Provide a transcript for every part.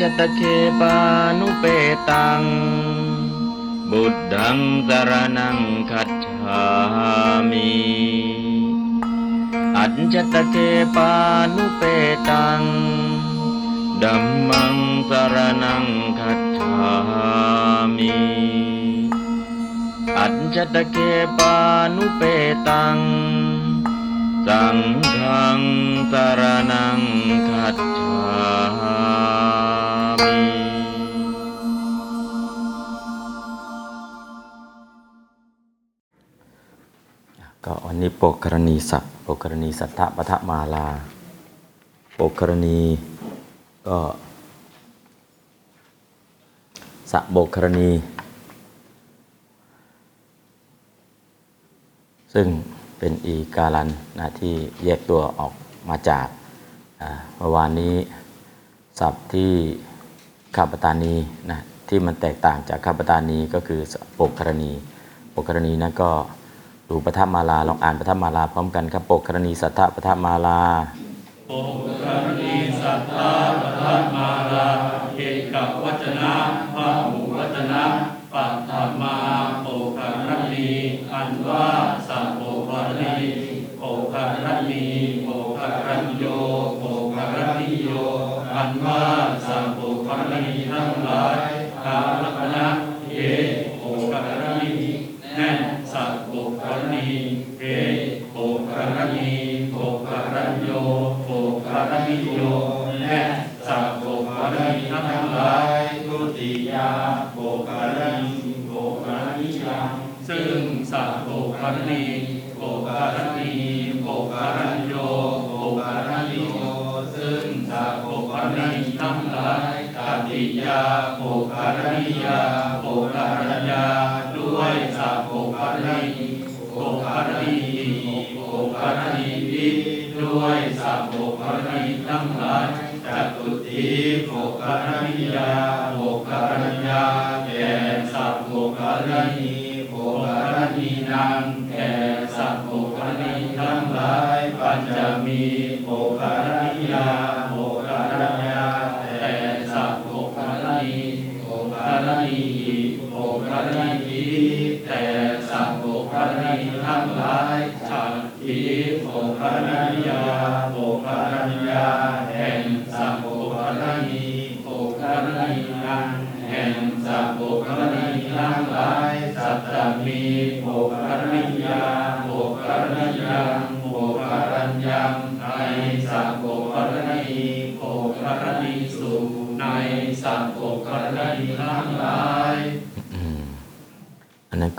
จตเคปานุเปตัง บุตดังสรนังคัจฉามิอัจจตเคปานุเปตังดัมมังสรนังคัจฉามิอัจจตเคปานุเปตัง สังฆังสรนังคัจฉา ก็วันนี้โปกกรณีสัตว์โปกกรณีสัทธปทมาลา โปกกรณีก็สะโบกกรณี ซึ่งเป็นอีกาลันนะที่แยกตัวออกมาจากเมื่อวานนี้ศัพท์ที่ข้าปตานีนะที่มันแตกต่างจากข้าปตานีก็คือโปกกรณีโปกกรณีนั้นก็ ดูปฐมาลาลองอ่านปฐมาลาพร้อมกันครับโปกกรณีสัทธะปฐมาลาเอกวัจนะพระหูวัจนะปัตถมาโปกรณีอันว่าสัพโปกรณีโปกรณีโปกรัญโยโปกรณิโยอันว่าสัพโปกรณีทั้งหลายกาลปนะเอ โภคารณีโภคารณโยโภคารณิโยซึ่งสัพโภคารณีทั้งหลายตติยาโภคารณียาโภคารณยาด้วยสัพโภคารณีโภคารณีโภคารณีวิด้วยสัพโภคารณีทั้งหลายจักตุติโภคารณิยาโภคารณยาแก่สัพโภคารณีโภคารณีนังายปัญจมี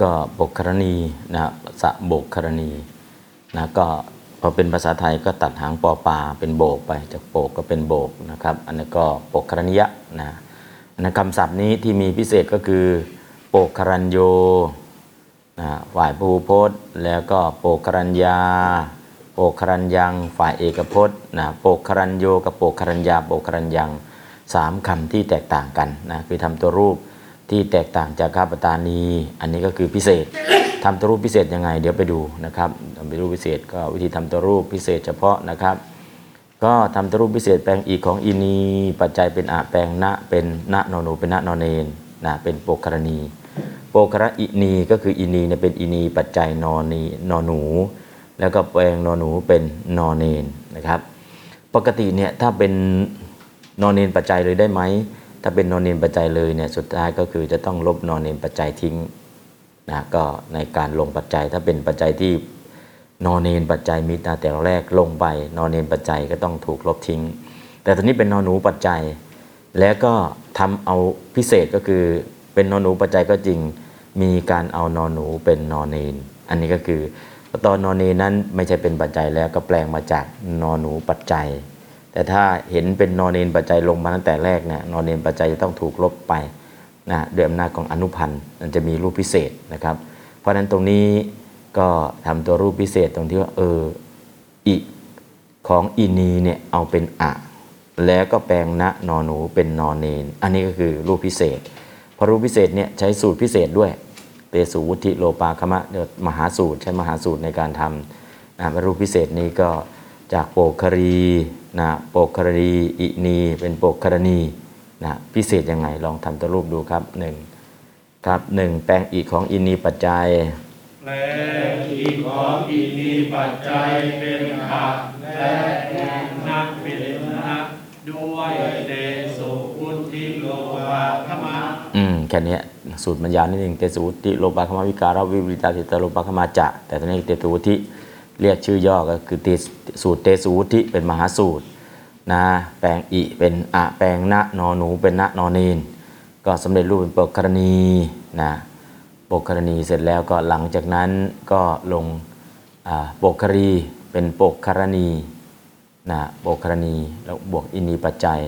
ก็โบกกรณีนะสะโบกกรณีนะก็พอเป็นภาษาไทยก็ตัดหางปอปลาเป็นโบกไปจากโบกก็เป็นโบกนะครับอันนั้ก็โปกกรณียะนะนนั้นคำศัพท์นี้ที่มีพิเศษก็คือโปกครัญโยนะฝ่ายภูพจน์ แล้วก็โปกครัญญาโปกครัญยังฝ่ายเอกพจน์นะโปกครัญโยกับโปกครัญญาโปกครัญยังสามคำที่แตกต่างกันนะคือทำตัวรูป ที่แตกต่างจากข้าปตานี อันนี้ก็คือพิเศษทำตัวรูปพิเศษยังไง เดี๋ยวไปดูนะครับทำตัวรูปพิเศษก็วิธีทำตัวรูปพิเศษเฉพาะนะครับ ก็ทำตัวรูปพิเศษแปลงอีกของอินี ปัจจัยเป็นอะแปลงณเป็นณนอนหนูเป็นณนนเนนนะเป็นโปกกรณี โปกระอินีก็คืออินีเนี่ยเป็นอินีปัจจัยนอนีนอหนู แล้วก็แปลงนอหนูเป็นนอเนนนะครับ ปกติเนี่ยถ้าเป็นนอนเนนปัจจัยเลยได้ไหม ถ้าเป็นนอนเนนปัจจัยเลยเนี่ยสุดท้ายก็คือจะต้องลบนอนเนนปัจจัยทิ้งนะก็ในการลงปัจจัยถ้าเป็นปัจจัยที่นอนเนนปัจจัยมีตาแต่แรกลงไปนอนเนนปัจจัยก็ต้องถูกลบทิ้ง แต่ตอนนี้เป็นนอนหนูปัจจัย แล้วก็ทำเอาพิเศษก็คือเป็นนอนหนูปัจจัยก็จริงมีการเอานอนหนูเป็นนอนเนน อันนี้ก็คือตอนนอนเนนนั้นไม่ใช่เป็นปัจจัยแล้วก็แปลงมาจากนอนหนูปัจจัย แต่ถ้าเห็นเป็นนอนเนนปัจจัยลงมาตั้งแต่แรกเนี่ยนอนเนนปัจจัยจะต้องถูกลบไปนะด้วยอำนาจของอนุพันธ์มันจะมีรูปพิเศษนะครับ เพราะฉะนั้นตรงนี้ก็ทำตัวรูปพิเศษตรงที่ว่าเอออิของอินีเนี่ยเอาเป็นอะแล้วก็แปลงณนอหนูเป็นนอนเนน อันนี้ก็คือรูปพิเศษพอรูปพิเศษเนี่ยใช้สูตรพิเศษด้วย เตสูวุธิโลปาคมะเดียวมหาสูตร ใช้มหาสูตรในการทำนะรูปพิเศษนี้ก็จากโปกครี นะโปกครีอินีเป็นโปกครณีนะพิเศษยังไงลองทำตัวรูปดูครับหนึ่งครับหนึ่งแปลงอีกของอินนีปัจจัย แปลอีกของอินีปัจจัยเป็นอักและนักเป็นนักด้วยเตสุพุทธิโลวาคมะอืมแค่เนี้ยสูตรมันยาวนิดนึงเตสุวุติโลปาคมาวิการวิวิตาสิตาโลปาคมาจะแต่ตอนนี้เตสุวุติ เรียกชื่อย่อก็คือเตสูตรเตสุวุติเป็นมหาสูตรนะแปลงอิเป็นอะแปลงนะนอหนูเป็นนะนอนีนก็สำเร็จรูปเป็นปกกรณีนะปกกรณีเสร็จแล้วก็หลังจากนั้นก็ลงปกครีเป็นปกครณีนะปกครณีแล้วบวกอินีปัจจัย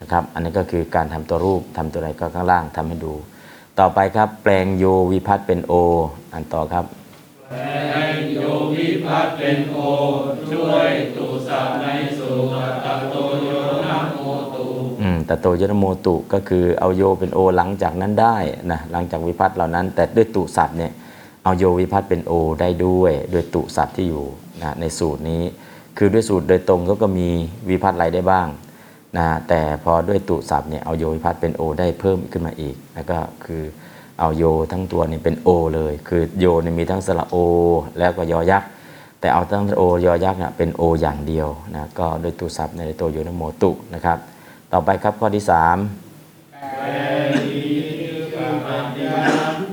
นะครับอันนี้ก็คือการทำตัวรูปทำตัวอะไรก็ข้างล่างทำให้ดู ต่อไปครับแปลงโยวิพัตเป็นโอ อันต่อครับ พัฒน์เป็นโอช่วยตุสัพในสุตตโตโยนะโมตุอืมแต่โตยนโมตุก็คือเอาโยเป็นโอหลังจากนั้นได้นะหลังจากวิพัตเหล่านั้น แต่ด้วยตุศัพท์เนี่ยเอาโยวิพัตเป็นโอได้ด้วยด้วยตุศัพท์ที่อยู่นะในสูตรนี้ คือด้วยสูตรโดยตรงเขาก็มีวิพัตอะไรได้บ้างนะแต่พอด้วยตุศัพเนี่ยเอาโยวิพัตเป็นโอได้เพิ่มขึ้นมาอีก แล้วก็คือเอาโยทั้งตัวนี่เป็นโอเลย คือโยเนี่ยมีทั้งสระโอ แล้วก็ยอยักษ์ แต่เอาทั้งโอยอยักษ์เนี่ยเป็นโออย่างเดียวนะก็ด้วยตุศัพท์ในตัวโยนโมตุนะครับ ต่อไปครับข้อที่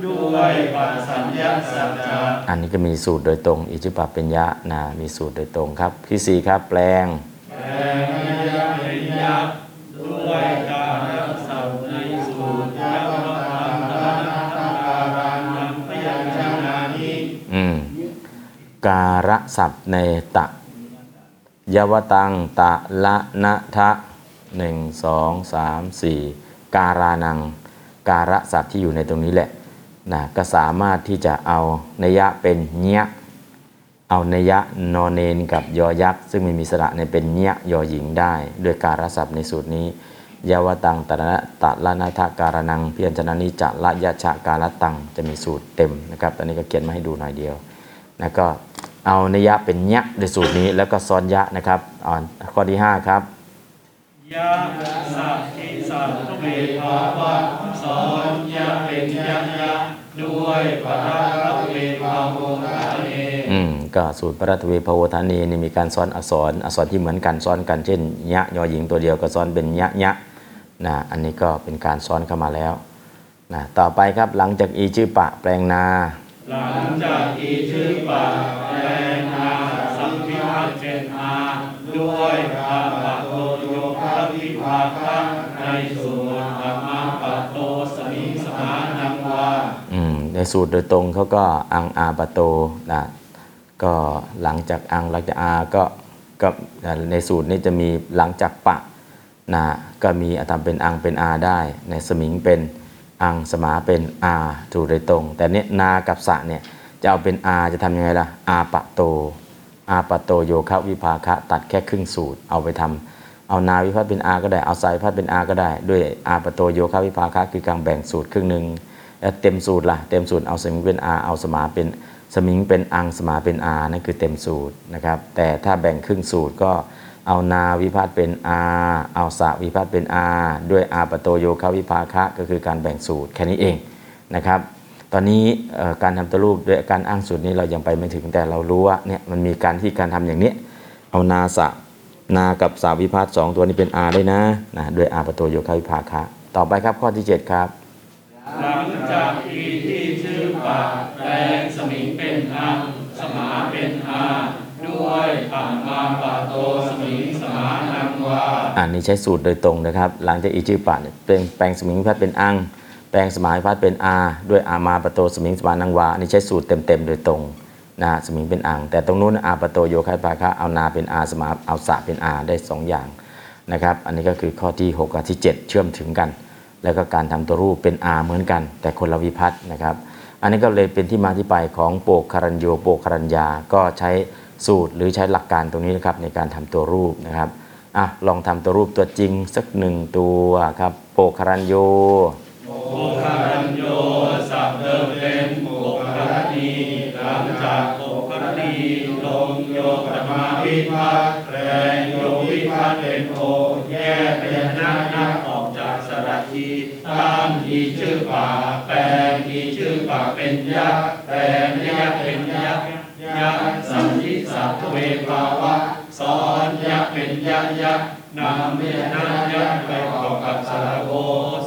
ด้วยปัสสัญญาสัจจะ3อันนี้ก็มีสูตรโดยตรง อิจิปปเป็นยะนะมีสูตรโดยตรงครับที่4ครับแปลงแปลงยะเป็นยักษ์ด้วยกา การะศัพท์ในตะยวตังตะละนะทะหนึ่งสองสามสี่การานัง การะศัพท์ที่อยู่ในตรงนี้แหละนะก็สามารถที่จะเอานยะเป็นเนี้ยเอานยะนอนเนนกับยอยักษ์ซึ่งไม่มีสระในเป็นเนี้ยยอหญิงได้ ด้วยการะศัพท์ในสูตรนี้ยาวตังตะนะตะละนาทาการนังเพียรชนะนิจะละยะชะการตังจะมีสูตรเต็มนะครับตอนนี้ก็เขียนมาให้ดูหน่อยเดียว แล้วก็ เอานยะเป็นเนี้ยในสูตรนี้แล้วก็ซ้อนยะนะครับอ่อนข้อที่ 5 ครับยะสัพพิสัพเวภาวะสอนยะเป็นยะยะด้วยปะระเวภาวงคาเนอืมก็สูตรพระรัตเวพโวธานีนี่มีการซ้อนอักษรอักษรที่เหมือนกันซ้อนกันเช่นยะยอหญิงตัวเดียวก็ซ้อนเป็นยะยะนะอันนี้ก็เป็นการซ้อนเข้ามาแล้วนะต่อไปครับหลังจากอีชื่อปะแปลงนา หลังจากอีชื่อปะแปล วยอาปะโตโยคะวิภาคะในส่วนธรรมปะโตสมิงสมานังวาอืมในสูตรโดยตรงเขาก็อังอาปะโตนะก็หลังจากอังหลังจากอาก็ก็ในสูตรนี้จะมีหลังจากปะนะก็มีอาตามเป็นอังเป็นอาได้ ในสมิงเป็นอังสมาเป็นอาถูกโดยตรง แต่เนี้ยนากับสะเนี่ยจะเอาเป็นอาจะทำยังไงล่ะอาปะโต อาปะโตโยคะวิภาคะ ตัดแค่ครึ่งสูตร เอาไปทำเอานาวิพัฒน์เป็นอาก็ได้ เอาสายวิพัฒน์เป็นอาก็ได้ ด้วยอาปะโตโยคะวิภาคะคือการแบ่งสูตรครึ่งหนึ่งเต็มสูตรล่ะเต็มสูตรเอาสมิงเป็นอาเอาสมาเป็นสมิงเป็นอังสมาเป็นอานั่นคือเต็มสูตรนะครับ แต่ถ้าแบ่งครึ่งสูตรก็เอานาวิพัฒน์เป็นอาเอาสะวิพัฒน์เป็นอาด้วยอาปะโตโยคะวิภาคะก็คือการแบ่งสูตรแค่นี้เองนะครับ ตอนนี้เอ่อการทำตัวรูปด้วยการอ้างสูตรนี้เรายังไปไม่ถึงแต่เรารู้ว่าเนี่ยมันมีการที่การทำอย่างนี้เอานาสะนากับสาวิพัฒน์สองตัวนี้เป็นอาได้นะนะด้วยอาประตูโยคะวิภาคะต่อไปครับข้อที่ 7 ครับหลังจากอีที่ชื่อปะแปลงสมิงเป็นอังสมาเป็นอาด้วยปัมมาปะโตสมิงสมานังวาอ่านนี้ใช้สูตรโดยตรงนะครับ หลังจากอีชื่อปะเนี่ยเป็นแปลงสมิงวิพัฒน์เป็นอัง แปลงสมาพัฒน์เป็นอาด้วยอามาประตูสมิงสมานังวาอันนี้ใช้สูตรเต็มๆโดยตรงนะสมิงเป็นอังแต่ตรงนู้นอาประตูโยคะวิภาคะเอานาเป็นอาสมาเอาสะเป็นอาได้สองอย่างนะครับอันนี้ก็คือข้อที่ 6 กับที่ 7 เชื่อมถึงกัน แล้วก็การทำตัวรูปเป็นอาเหมือนกัน แต่คนละวิพัฒน์นะครับอันนี้ก็เลยเป็นที่มาที่ไปของโปกคารัญโยโปกคารัญญาก็ใช้สูตรหรือใช้หลักการตรงนี้นะครับในการทำตัวรูปนะครับอะลองทำตัวรูปตัวจริงสักหนึ่งตัวครับโปกคารัญโย โอคารัญโยสัพเดิมเป็นโอคารณีหลังจากโอคารณีลงโยปมาวิพัฒน์แปลงโยวิพัฒน์เป็นโอแยกพยัญชนะนับออกจากชื่อป่าแปลงอีชื่อป่าเป็นยักษ์แปลงยักษ์เป็นยักษ์ยักษ์สัมยิสัตเวภาวะสอนยักษ์เป็นยักษ์ยักษ์นำเมนันยักษ์ไปประกอบกับสรโอ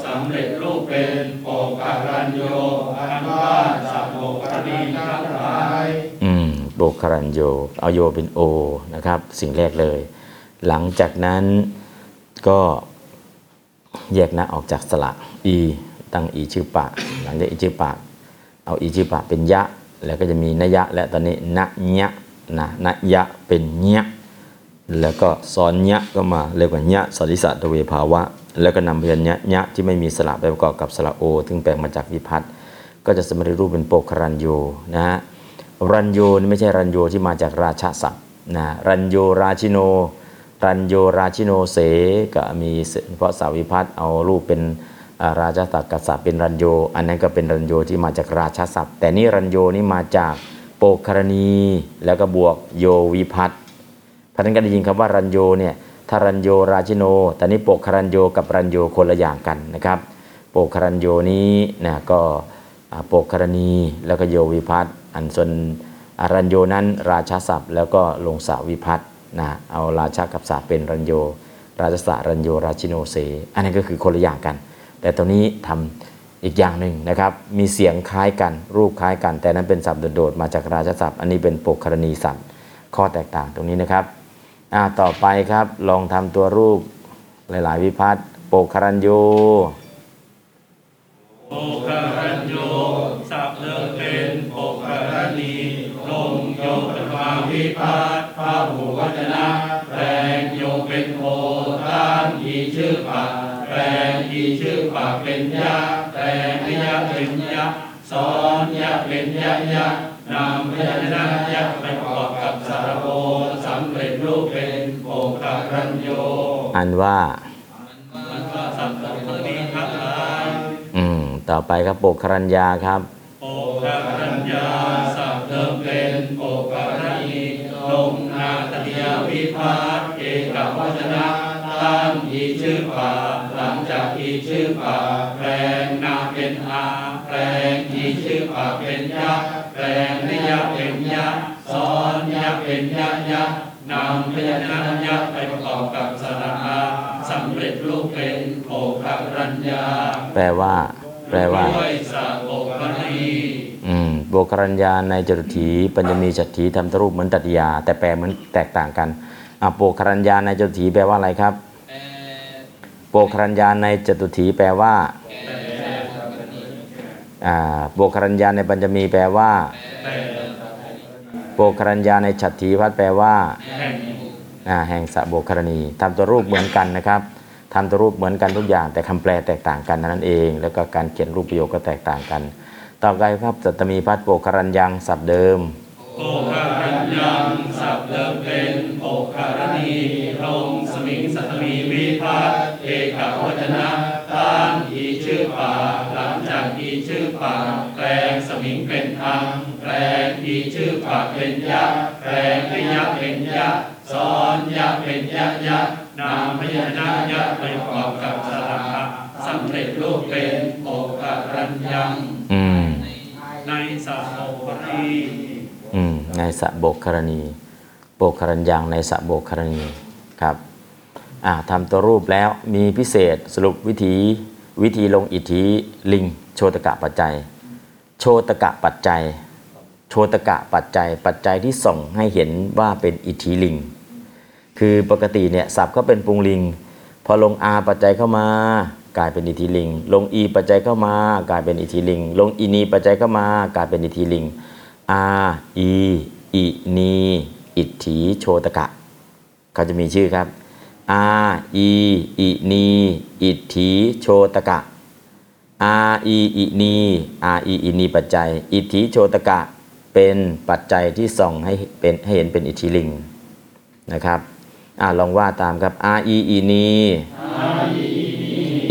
สำเร็จ เป็นโปการัญโยอันว่าสัพโปกรณีทั้งหลายอืมโบคารันโยเอาโยเป็นโอนะครับ สิ่งแรกเลย หลังจากนั้นก็แยกนะออกจากสระอีตั้งอีชื่อปะ หลังจากอีชื่อปะ เอาอีชื่อปะเป็นยะ แล้วก็จะมีนยะ และตอนนี้นะยะนะนะยะเป็นเยะ แล้วก็สอนยะก็มาเรียกว่ายะสริสะตเวภาวะ แล้วก็นำพยัญชนะยะที่ไม่มีสระไปประกอบกับสระโอซึ่งแปลงมาจากวิพัตก็จะสมริรูปเป็นโปกครัญโยนะฮะรัญโยนี่ไม่ใช่รัญโยที่มาจากราชาศัพท์นะรัญโยราชิโน รัญโยราชิโนเสก็มีเพราะสาวิพัตเอารูปเป็นราชาศัพท์กษัตริย์เป็นรัญโย อันนั้นก็เป็นรัญโยที่มาจากราชาศัพท์ แต่นี่รัญโยนี่มาจากโปกครณี แล้วก็บวกโยวิพัตน์ พราะนั้นก็ได้ยินคำว่ารัญโยเนี่ยถ้ารัญโยราชิโนแต่นี่โปกครัญโยกับรัญโยคนละอย่างกันนะครับโปกครัญโยนี้นะก็โปกครณีแล้วก็โยวิพัตน์อันส่วนอารัญโยนั้นราชาศัพท์แล้วก็ลงสาวิพัตน์นะเอาราชากับศาเป็นรัญโย ราชสะรัญโยราชิโนเส อันนั้นก็คือคนละอย่างกัน แต่ตัวนี้ทำอีกอย่างหนึ่งนะครับ มีเสียงคล้ายกันรูปคล้ายกัน แต่นั้นเป็นศัพท์โดดๆมาจากราชศัพท์ อันนี้เป็นโปกครณีศัพท์ข้อแตกต่างตรงนี้นะครับ อ่าต่อไปครับ ลองทำตัวรูปหลาย ๆ วิพัตน์โปกครัญโยโภคารัญโยสัพเลิกเป็นโภคารณีลงโยปมาวิพัตพระหูวัจนะแปลงโยเป็นโอตั้งอีชื่อปากแปลงอีชื่อปากเป็นยะแปลงยะเป็นยะสอนยะเป็นยะยะ นำพยัญชนะยะไปประกอบกับสระโอสำเร็จรูปเป็นโภคารัญโย อันว่ามันก็สัพพะนี้ทั้งหลายอืม ต่อไปครับโปกครัญญาครับโอการัญญาสัพเดิมเป็นโอการณีลงนาตติยวิพัตเอกวัจนะ ตั้งอีชื่อป่าหลังจากอีชื่อป่าแปลงนาเป็นอาแปลงอีชื่อป่าเป็นยักษ์แปลงนิยะเป็นยักษ์สอนยักษ์เป็นยักษ์ยักษ์นำพยัญชนะยักษ์ไปประกอบกับสระอาสำเร็จรูปเป็นโอกรัญญาแปลว่า แปลว่าด้วยสาโกรณีอืมโบกรัญญาในจตุถีปัญญมีจัตถีทำทรูปเหมือนตัตยา แต่แปลเหมือนแตกต่างกันอะโปกรัญญาในจตุถีแปลว่าอะไรครับ โปกรัญญาในจตุถีแปลว่าโปกรัญญาในปัญญมีแปลว่าโปกรัญญาในฉัตถีพัฒน์แปลว่าแห่งสะโบกรณีทำตัวรูปเหมือนกันนะครับทำตัวรูปเหมือนกันทุกอย่าง แต่คำแปลแตกต่างกันนั้นเอง แล้วก็การเขียนรูปประโยคก็แตกต่างกัน ต่อไปครับสัตมีพัฒน์โปกรัญยังศัพท์เดิมโอครัญยังสับเดิมเป็นโอครณี เอกวัจนะตั้งอีชื่อป่า หลังจากอีชื่อป่า แปลงสมิงเป็นอังแปลงอีชื่อป่าเป็นยักษ์แปลงพยักษ์เป็นยักษ์สอนยักษ์เป็นยักษ์ยักษ์นำพยัญชนะยักษ์ไปประกอบกับสระอะสำเร็จรูปเป็นโอคารัญยังในสัพโอปรีอืมในสะโบกครณีโบกครัญยังในสะโบกครณีครับ ทำตัวรูปแล้วมีพิเศษสรุปวิธีวิธีลงอิทธิลิง โชตกะปัจจัย โชตกะปัจจัย โชตกะปัจจัย ปัจจัยที่ส่งให้เห็นว่าเป็นอิทธิลิง คือปกติเนี่ยศัพท์ก็เป็นปรุงลิง พอลงอาปัจจัยเข้ามากลายเป็นอิตถีลิงค์ ลงอีปัจจัยเข้ามากลายเป็นอิตถีลิงค์ ลงอินีปัจจัยเข้ามากลายเป็นอิตถีลิงค์อาอีอินีอิตถิโชตกะ เขาจะมีชื่อครับ อาอีอินีอิตถิโชตกะอาอีอินีอาอีอินีปัจจัย อิตถิโชตกะเป็นปัจจัยที่ส่องให้เป็นให้เห็นเป็นอิตถีลิงค์นะครับอ่าลองว่าตามครับอาอีอินี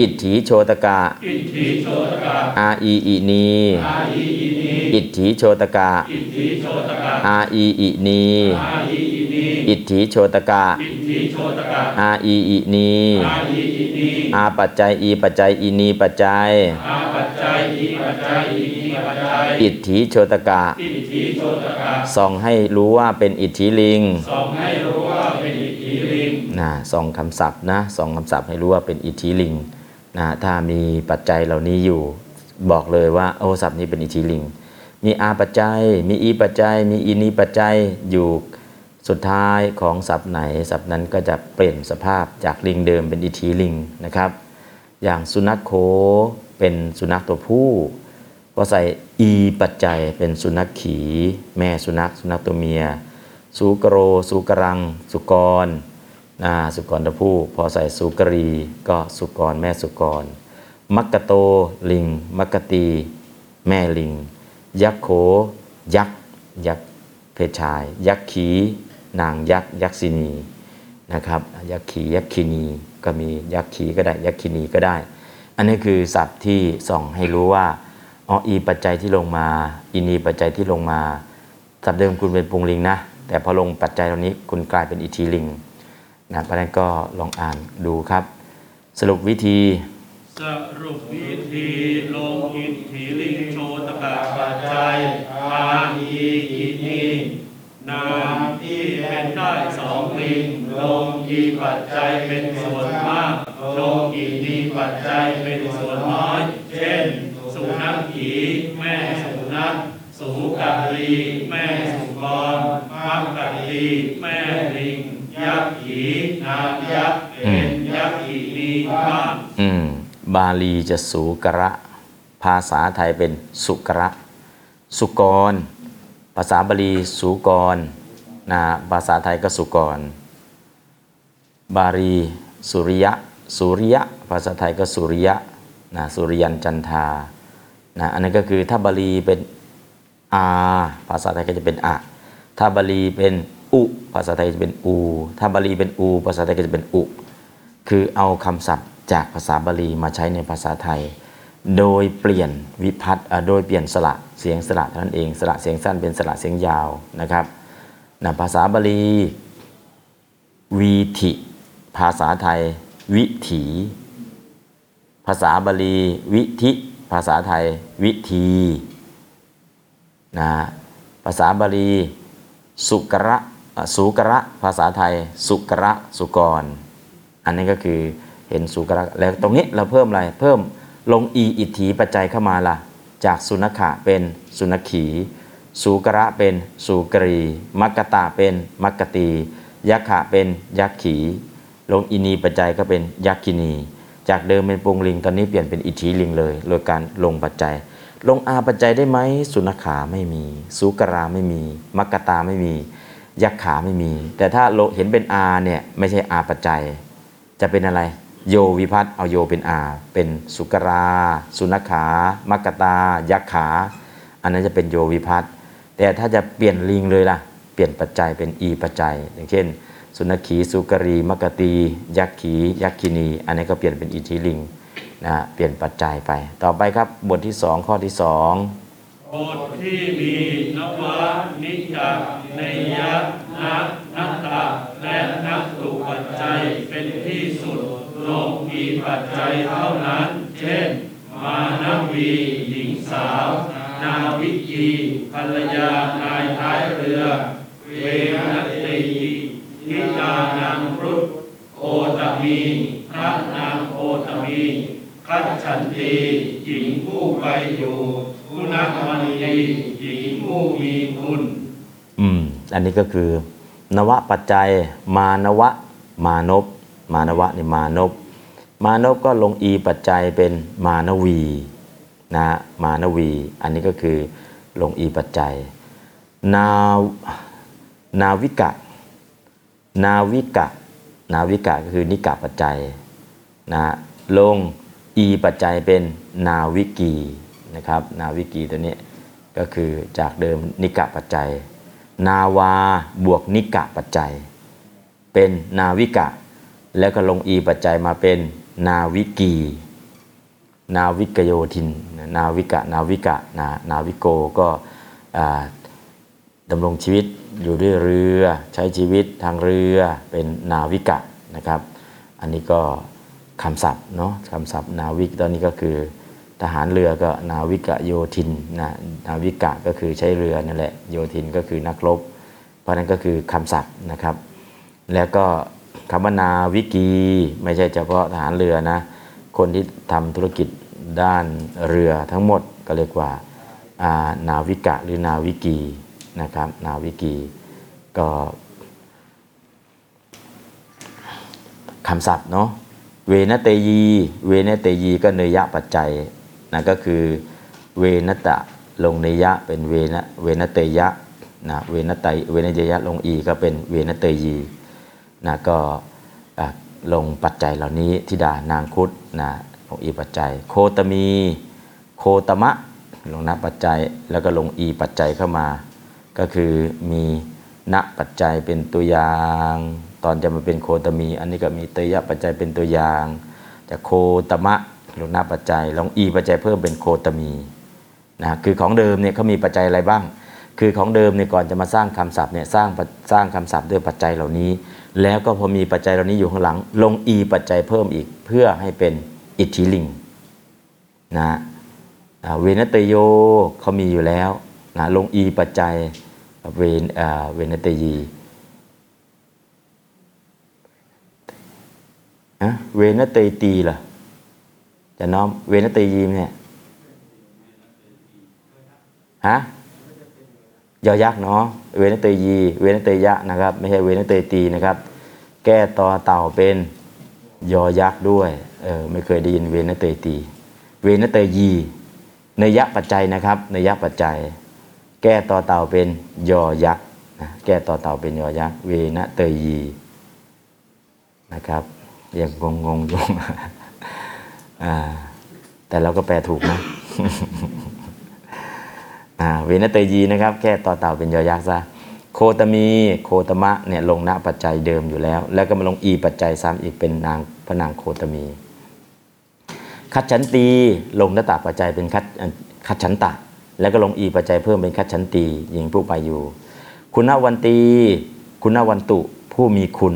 อิทธิโชตกะอิทธิโชตกะอาอีอินีอาอีอินีอิทธิโชตกะอิทธิโชตกะอาอีอินี อาอีอินีอิทธิโชตกะอิทธิโชตกะอาอีอินีอาอีอินีอาปัจจัยอีปัจจัยอีนีปัจจัยอาปัจจอีปัจจัยอิทธิปัจจัยอิทธิโชตกะอิทธิโชตกะส่องให้รู้ว่าเป็นอิทธิลิงสองให้รู้ว่าเป็นอิทธิลิงนะส่องคำศัพท์นะส่องคำศัพท์ให้รู้ว่าเป็นอิทธิลิงนะถ้ามีปัจจัยเหล่านี้อยู่บอกเลยว่าโอ้ศัพท์นี้เป็นอิทธิลิง มีอาปัจจัย มีอีปัจจัย มีอินีปัจจัยอยู่ สุดท้ายของศัพท์ไหนศัพท์นั้นก็จะเปลี่ยนสภาพจากลิงเดิมเป็นอิทธิลิงนะครับ อย่างสุนัขโคเป็นสุนัขตัวผู้พอใส่อีปัจจัยเป็นสุนัขขีแม่สุนัข สุนัขตัวเมียสุกโรสุกรัง สุกรนะสุกรตัวผู้ พอใส่สุกรี ก็สุกรแม่สุกร มักกะโตลิง มักกะตี แม่ลิง ยักษ์โข ยักษ์ยักษ์เพศชาย ยักษ์ขี นางยักษ์ยักษินีนะครับยักษ์ขียักษินีก็มียักษ์ขีก็ได้ยักษินีก็ได้ อันนี้คือศัพท์ที่ส่องให้รู้ว่าอ๋ออีปัจจัยที่ลงมาอินีปัจจัยที่ลงมาศัพท์เดิมคุณเป็นปุงลิงนะแต่พอลงปัจจัยเหล่านี้คุณกลายเป็นอิทธิลิงนะเพราะนั้นก็ลองอ่านดูครับ สรุปวิธี สรุปวิธีลงอิทธิลิงโชตกะปัจจัยอาอีอินี นามที่เป็นได้สองลิงลงีปัจจัยเป็นส่วนมากลงอีนีปัจจัยเป็นส่วนน้อย เช่น สุนัขขีแม่สุนัขสูกัลีแม่สุกรมักกัลีแม่ลิง ยักษ์ขีนามยักษ์เป็นยักษ์อีนีบ้างอืมบาลีจะสูกระ ภาษาไทยเป็นสุกระ สุกร ภาษาบาลีสุกรนะภาษาไทยก็สุกร บาลีสุริยะสุริยะ ภาษาไทยก็สุริยะนะสุริยันจันทานะอันนั้นก็คือถ้าบาลีเป็นอาภาษาไทยก็จะเป็นอะถ้าบาลีเป็นอุภาษาไทยจะเป็นอู ถ้าบาลีเป็นอูภาษาไทยก็จะเป็นอุ คือเอาคำศัพท์จากภาษาบาลีมาใช้ในภาษาไทย โดยเปลี่ยนวิพัตน์โดยเปลี่ยนสระเสียงสระเท่านั้นเองสระเสียงสั้นเป็นสระเสียงยาวนะครับนะภาษาบาลีวีถิภาษาไทย วิถี ภาษาบาลีวิธิภาษาไทย วิธีนะภาษาบาลี สุกระสุกระภาษาไทย สุกระสุกร อันนี้ก็คือเห็นสุกระแล้วตรงนี้เราเพิ่มอะไรเพิ่ม ลงอีอิทธิปัจจัยเข้ามาล่ะ จากสุนัขะเป็นสุนัขขีสุกระเป็นสุกรี มักกะตาเป็นมักกะตี ยักขะเป็นยักขี ลงอินีปัจจัยก็เป็นยักขินี จากเดิมเป็นปุงลิงตอนนี้เปลี่ยนเป็นอิทธิลิงเลย โดยการลงปัจจัย ลงอาปัจจัยได้ไหมสุนัขาไม่มีสุกราไม่มี มักกะตาไม่มี ยักขาไม่มี แต่ถ้าเห็นเป็นอาเนี่ยไม่ใช่อาปัจจัย จะเป็นอะไร โยวิพัตเอาโยเป็นอา เป็นสุกรา สุนขา มักกะตา ยักขา อันนั้นจะเป็นโยวิพัตแต่ถ้าจะเปลี่ยนลิงเลยล่ะ เปลี่ยนปัจจัยเป็นอีปัจจัย อย่างเช่น สุนขี สุกรี มักกะตี ยักขี ยักขินี อันนี้ก็เปลี่ยนเป็นอิทธิลิงนะฮะเปลี่ยนปัจจัยไป ต่อไปครับบทที่สองข้อที่สองบทที่มีนวะนิยะเนยะนักนัตตะและนักตุปัจจัยเป็นที่สุด ลงมีปัจจัยเท่านั้น เช่น มานวีหญิงสาว นาวิกีภรรยานายท้ายเรือ เวนัตติทิตานางรุตโอตมีพระนางโอตมีคัจฉันตีหญิงผู้ไปอยู่กุณมันตีหญิงผู้มีคุณอืม อันนี้ก็คือ นวปัจจัย มานวะ มานพ มานวะนี่มานพมานพก็ลงอีปัจจัยเป็นมานวีนะฮะมานวี อันนี้ก็คือลงอีปัจจัย นานาวิกะ นาวิกะ นาวิกะก็คือนิกะปัจจัยนะฮะลงอีปัจจัยเป็นนาวิกีนะครับ นาวิกีตัวนี้ก็คือจากเดิมนิกะปัจจัย นาวาบวกนิกะปัจจัย เป็นนาวิกะ แล้วก็ลงอีปัจจัยมาเป็นนาวิกี นาวิกโยธิน นาวิกะ นาวิกะนานาวิโกก็ดำรงชีวิตอยู่ด้วยเรือใช้ชีวิตทางเรือเป็นนาวิกะนะครับ อันนี้ก็คำศัพท์เนาะคำศัพท์นาวิกตอนนี้ก็คือทหารเรือก็นาวิกโยธินนะนาวิกะก็คือใช้เรือนั่นแหละโยธินก็คือนักรบ เพราะนั้นก็คือคำศัพท์นะครับ แล้วก็ คำวนาวิกี ไม่ใช่เฉพาะทหารเรือนะ คนที่ทำธุรกิจด้านเรือทั้งหมดก็เรียกว่านาวิกะหรือนาวิกีนะครับนาวิกีก็คำศัพท์เนาะเวนเตยยี เวนเตยยีก็เณยยะปัจจัยนะก็คือวินตะลงเณยยะเป็นเวนเวนเตยยะนะเวนไตเวนเตยยะลงอีก็เป็นเวนเตยยี นะก็ลงปัจจัยเหล่านี้ทิดานางคุดนะลงอีปัจจัย โคตมีโคตมะ ลงณปัจจัยแล้วก็ลงอีปัจจัยเข้ามา ก็คือมีณปัจจัยเป็นตัวอย่าง ตอนจะมาเป็นโคตมี อันนี้ก็มีเตยะปัจจัยเป็นตัวอย่างจากโคตมะลงณปัจจัยลงอีปัจจัยเพิ่มเป็นโคตมีนะคือของเดิมเนี่ยเขามีปัจจัยอะไรบ้าง คือของเดิมเนี่ยก่อนจะมาสร้างคำศัพท์เนี่ยสร้างสร้างคำศัพท์ด้วยปัจจัยเหล่านี้ แล้วก็พอมีปัจจัยเหล่านี้อยู่ข้างหลัง ลงอีปัจจัยเพิ่มอีกเพื่อให้เป็นอิตถีลิงค์นะเวนเตโยเขามีอยู่แล้วนะลงอีปัจจัยเวนเวนเตยีอะเวนเตยตีล่ะจะน้อมเวนเตยีไหมเนี่ยฮะ ยอยักษ์เนาะเวนเตยี เวนเตยะนะครับ ไม่ใช่เวนเตยตีนะครับ แก้ตอเต่าเป็นยอยักษ์ด้วยเออไม่เคยได้ยินเวนเตยตี เวนเตยีเณยยะปัจจัยนะครับเณยยะปัจจัย แก้ตอเต่าเป็นยอยักษ์นะแก้ตอเต่าเป็นยอยักษ์เวนเตยีนะครับยังงงงๆอยู่อ่าแต่เราก็แปลถูกนะ เวนเตยีนะครับ แค่ต่อเต่าเป็นยอยักษ์ซะโคตมีโคตมะเนี่ยลงณปัจจัยเดิมอยู่แล้ว แล้วก็มาลงอีปัจจัยซ้ำอีกเป็นนางพระนางโคตมี คัดฉันตีลงนตาปัจจัยเป็นคัดคัดฉันตะ แล้วก็ลงอีปัจจัยเพิ่มเป็นคัดฉันตีหญิงผู้ไปอยู่ คุณวันตีคุณวันตุผู้มีคุณ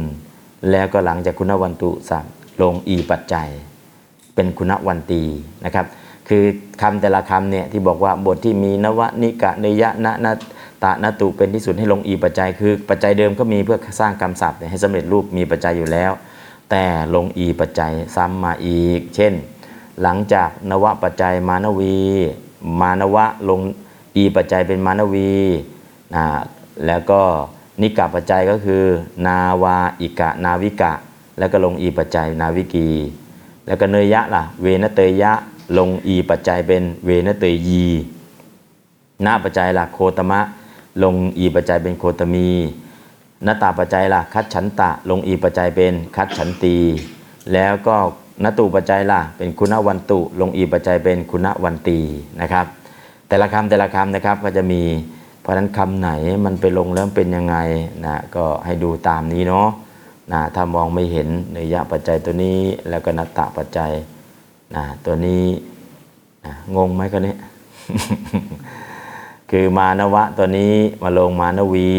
แล้วก็หลังจากคุณวันตุสัมลงอีปัจจัย เป็นคุณวันตีนะครับ คือคำแต่ละคำเนี่ยที่บอกว่าบทที่มีนวนิกะเนยะนะนะตะนตุเป็นที่สุดให้ลงอีปัจจัย คือปัจจัยเดิมก็มีเพื่อสร้างคำศัพท์เนี่ยให้สำเร็จรูปมีปัจจัยอยู่แล้ว แต่ลงอีปัจจัยซ้ำมาอีก เช่น หลังจากนวปัจจัยมานวี มานวะลงอีปัจจัยเป็นมานวีนะแล้วก็นิกะปัจจัยก็คือ นาวาอิกะ นาวิกะ แล้วก็ลงอีปัจจัยนาวิกี แล้วก็เนยยะล่ะ เวนเตยยะ ลงอีปัจจัยเป็นเวนเตยยีหน้าปัจจัยล่ะโคตมะ ลงอีปัจจัยเป็นโคตมีหน้าตาปัจจัยล่ะคัดฉันตะ ลงอีปัจจัยเป็นคัดฉันตีแล้วก็นตุปัจจัยล่ะเป็นคุณวันตุ ลงอีปัจจัยเป็นคุณวันตีนะครับ แต่ละคำแต่ละคำนะครับก็จะมีเพราะฉะนั้นคำไหนมันไปลงแล้วเป็นยังไงนะก็ให้ดูตามนี้เนาะนะถ้ามองไม่เห็นเนยยะปัจจัยตัวนี้แล้วก็นัตตะปัจจัย นะตัวนี้นะงงไหมกันเนี่ยคือมานวะตัวนี้มาลงมานวี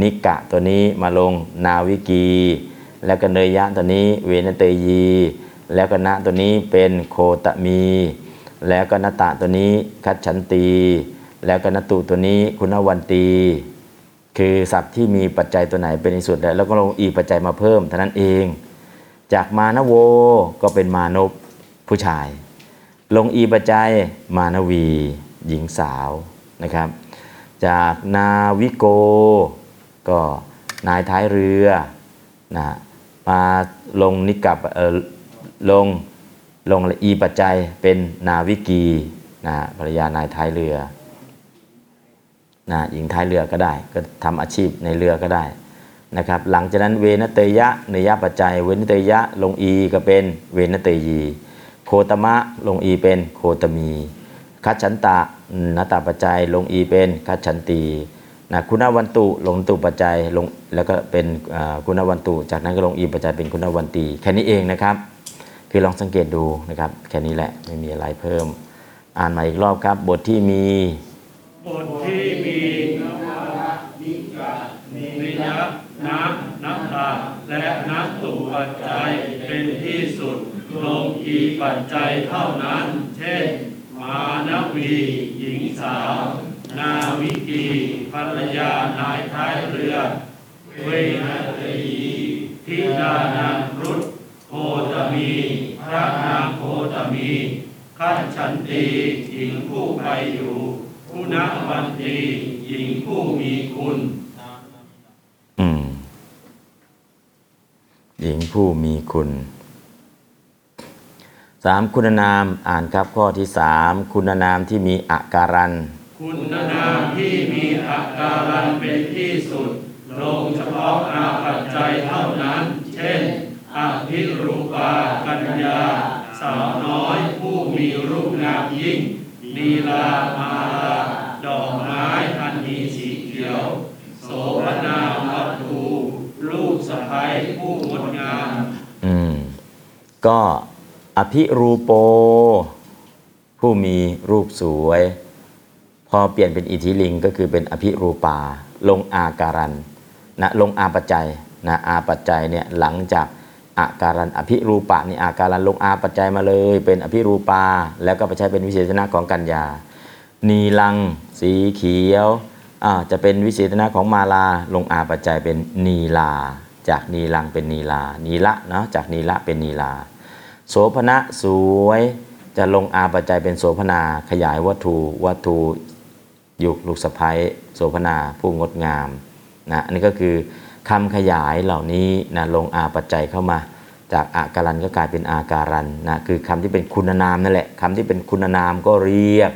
นิกะตัวนี้มาลงนาวิกี แล้วก็เนยยะตัวนี้เวนเตยี แล้วก็ณตัวนี้เป็นโคตมี แล้วก็นตะตัวนี้คัดฉันตี แล้วก็นตุตัวนี้คุณวันตี คือศัพท์ที่มีปัจจัยตัวไหนเป็นที่สุดแล้วแล้วก็ลงอีปัจจัยมาเพิ่มเท่านั้นเอง จากมานโวก็เป็นมานพ ผู้ชาย ลงอีปัจจัยมานวีหญิงสาวนะครับ จากนาวิโก ก็นายท้ายเรือนะมาลงนิกับลงลงอีปัจจัยเป็นนาวิกีนะภรรยานายท้ายเรือนะหญิงท้ายเรือก็ได้ ก็ทำอาชีพในเรือก็ได้นะครับ หลังจากนั้นเวนเตยะเนยะปัจจัย เวนเตยะลงอีก็เป็นเวนเตยี โคตมะลงอีเป็นโคตมี คัจฉันตะนาตาปัจจัยลงอีเป็นคัจฉันตีนะคุณวันตุลงตุปัจจัยลงแล้วก็เป็นคุณวันตุ จากนั้นก็ลงอีปัจจัยเป็นคุณวันตีแค่นี้เองนะครับ คือลองสังเกตดูนะครับ แค่นี้แหละไม่มีอะไรเพิ่ม อ่านมาอีกรอบครับ บทที่มีบทที่มีนวนิกะนิยะนะนัตตาและนัตตุปัจจัยเป็นที่สุด ลงอีปัจจัยเท่านั้น เช่น มานวีหญิงสาว นาวิกีภรรยานายท้ายเรือ เวนัตรีทิดานางรุตโคตมีพระนางโคตมีขันฉันตีหญิงผู้ไปอยู่ผู้นวันตีหญิงผู้มีคุณอืมหญิงผู้มีคุณ สามคุณนามอ่านครับข้อที่สามคุณนามที่มีอาการัน คุณนามที่มีอาการันเป็นที่สุด ลงเฉพาะอาปัจจัยเท่านั้น เช่นอภิรูปากัญญา สาวน้อยผู้มีรูปงามยิ่งนีลามาลาดอกไม้อันมีสีเขียว โสภนาวัตถุลูกสะใภ้ผู้งดงาม อืม ก็ อภิรูปโป ผู้มีรูปสวย พอเปลี่ยนเป็นอิทธิลิงก็คือเป็นอภิรูปา ลงอาการันนะลงอาปัจจัยนะอาปัจจัยเนี่ยหลังจากอาการันอภิรูปะนี่อาการันลงอาปัจจัยมาเลย เป็นอภิรูปา แล้วก็ไปใช้เป็นวิเศษณะของกัญญานีลัง สีเขียวอ่าจะเป็นวิเศษณะของมาลา ลงอาปัจจัยเป็นนีลา จากนีลังเป็นนีลานีละเนาะจากนีละเป็นนีลา โสภณะสวย จะลงอาปัจจัยเป็นโสภนาขยายวัตถุวัตถุยุคลูกสะพ้ยโสภนาผู้งดงามนะอันนี้ก็คือคำขยายเหล่านี้นะลงอาปัจจัยเข้ามาจากอาการันก็กลายเป็นอาการันนะคือคำที่เป็นคุณนามนั่นแหละคำที่เป็นคุณนามก็เรียก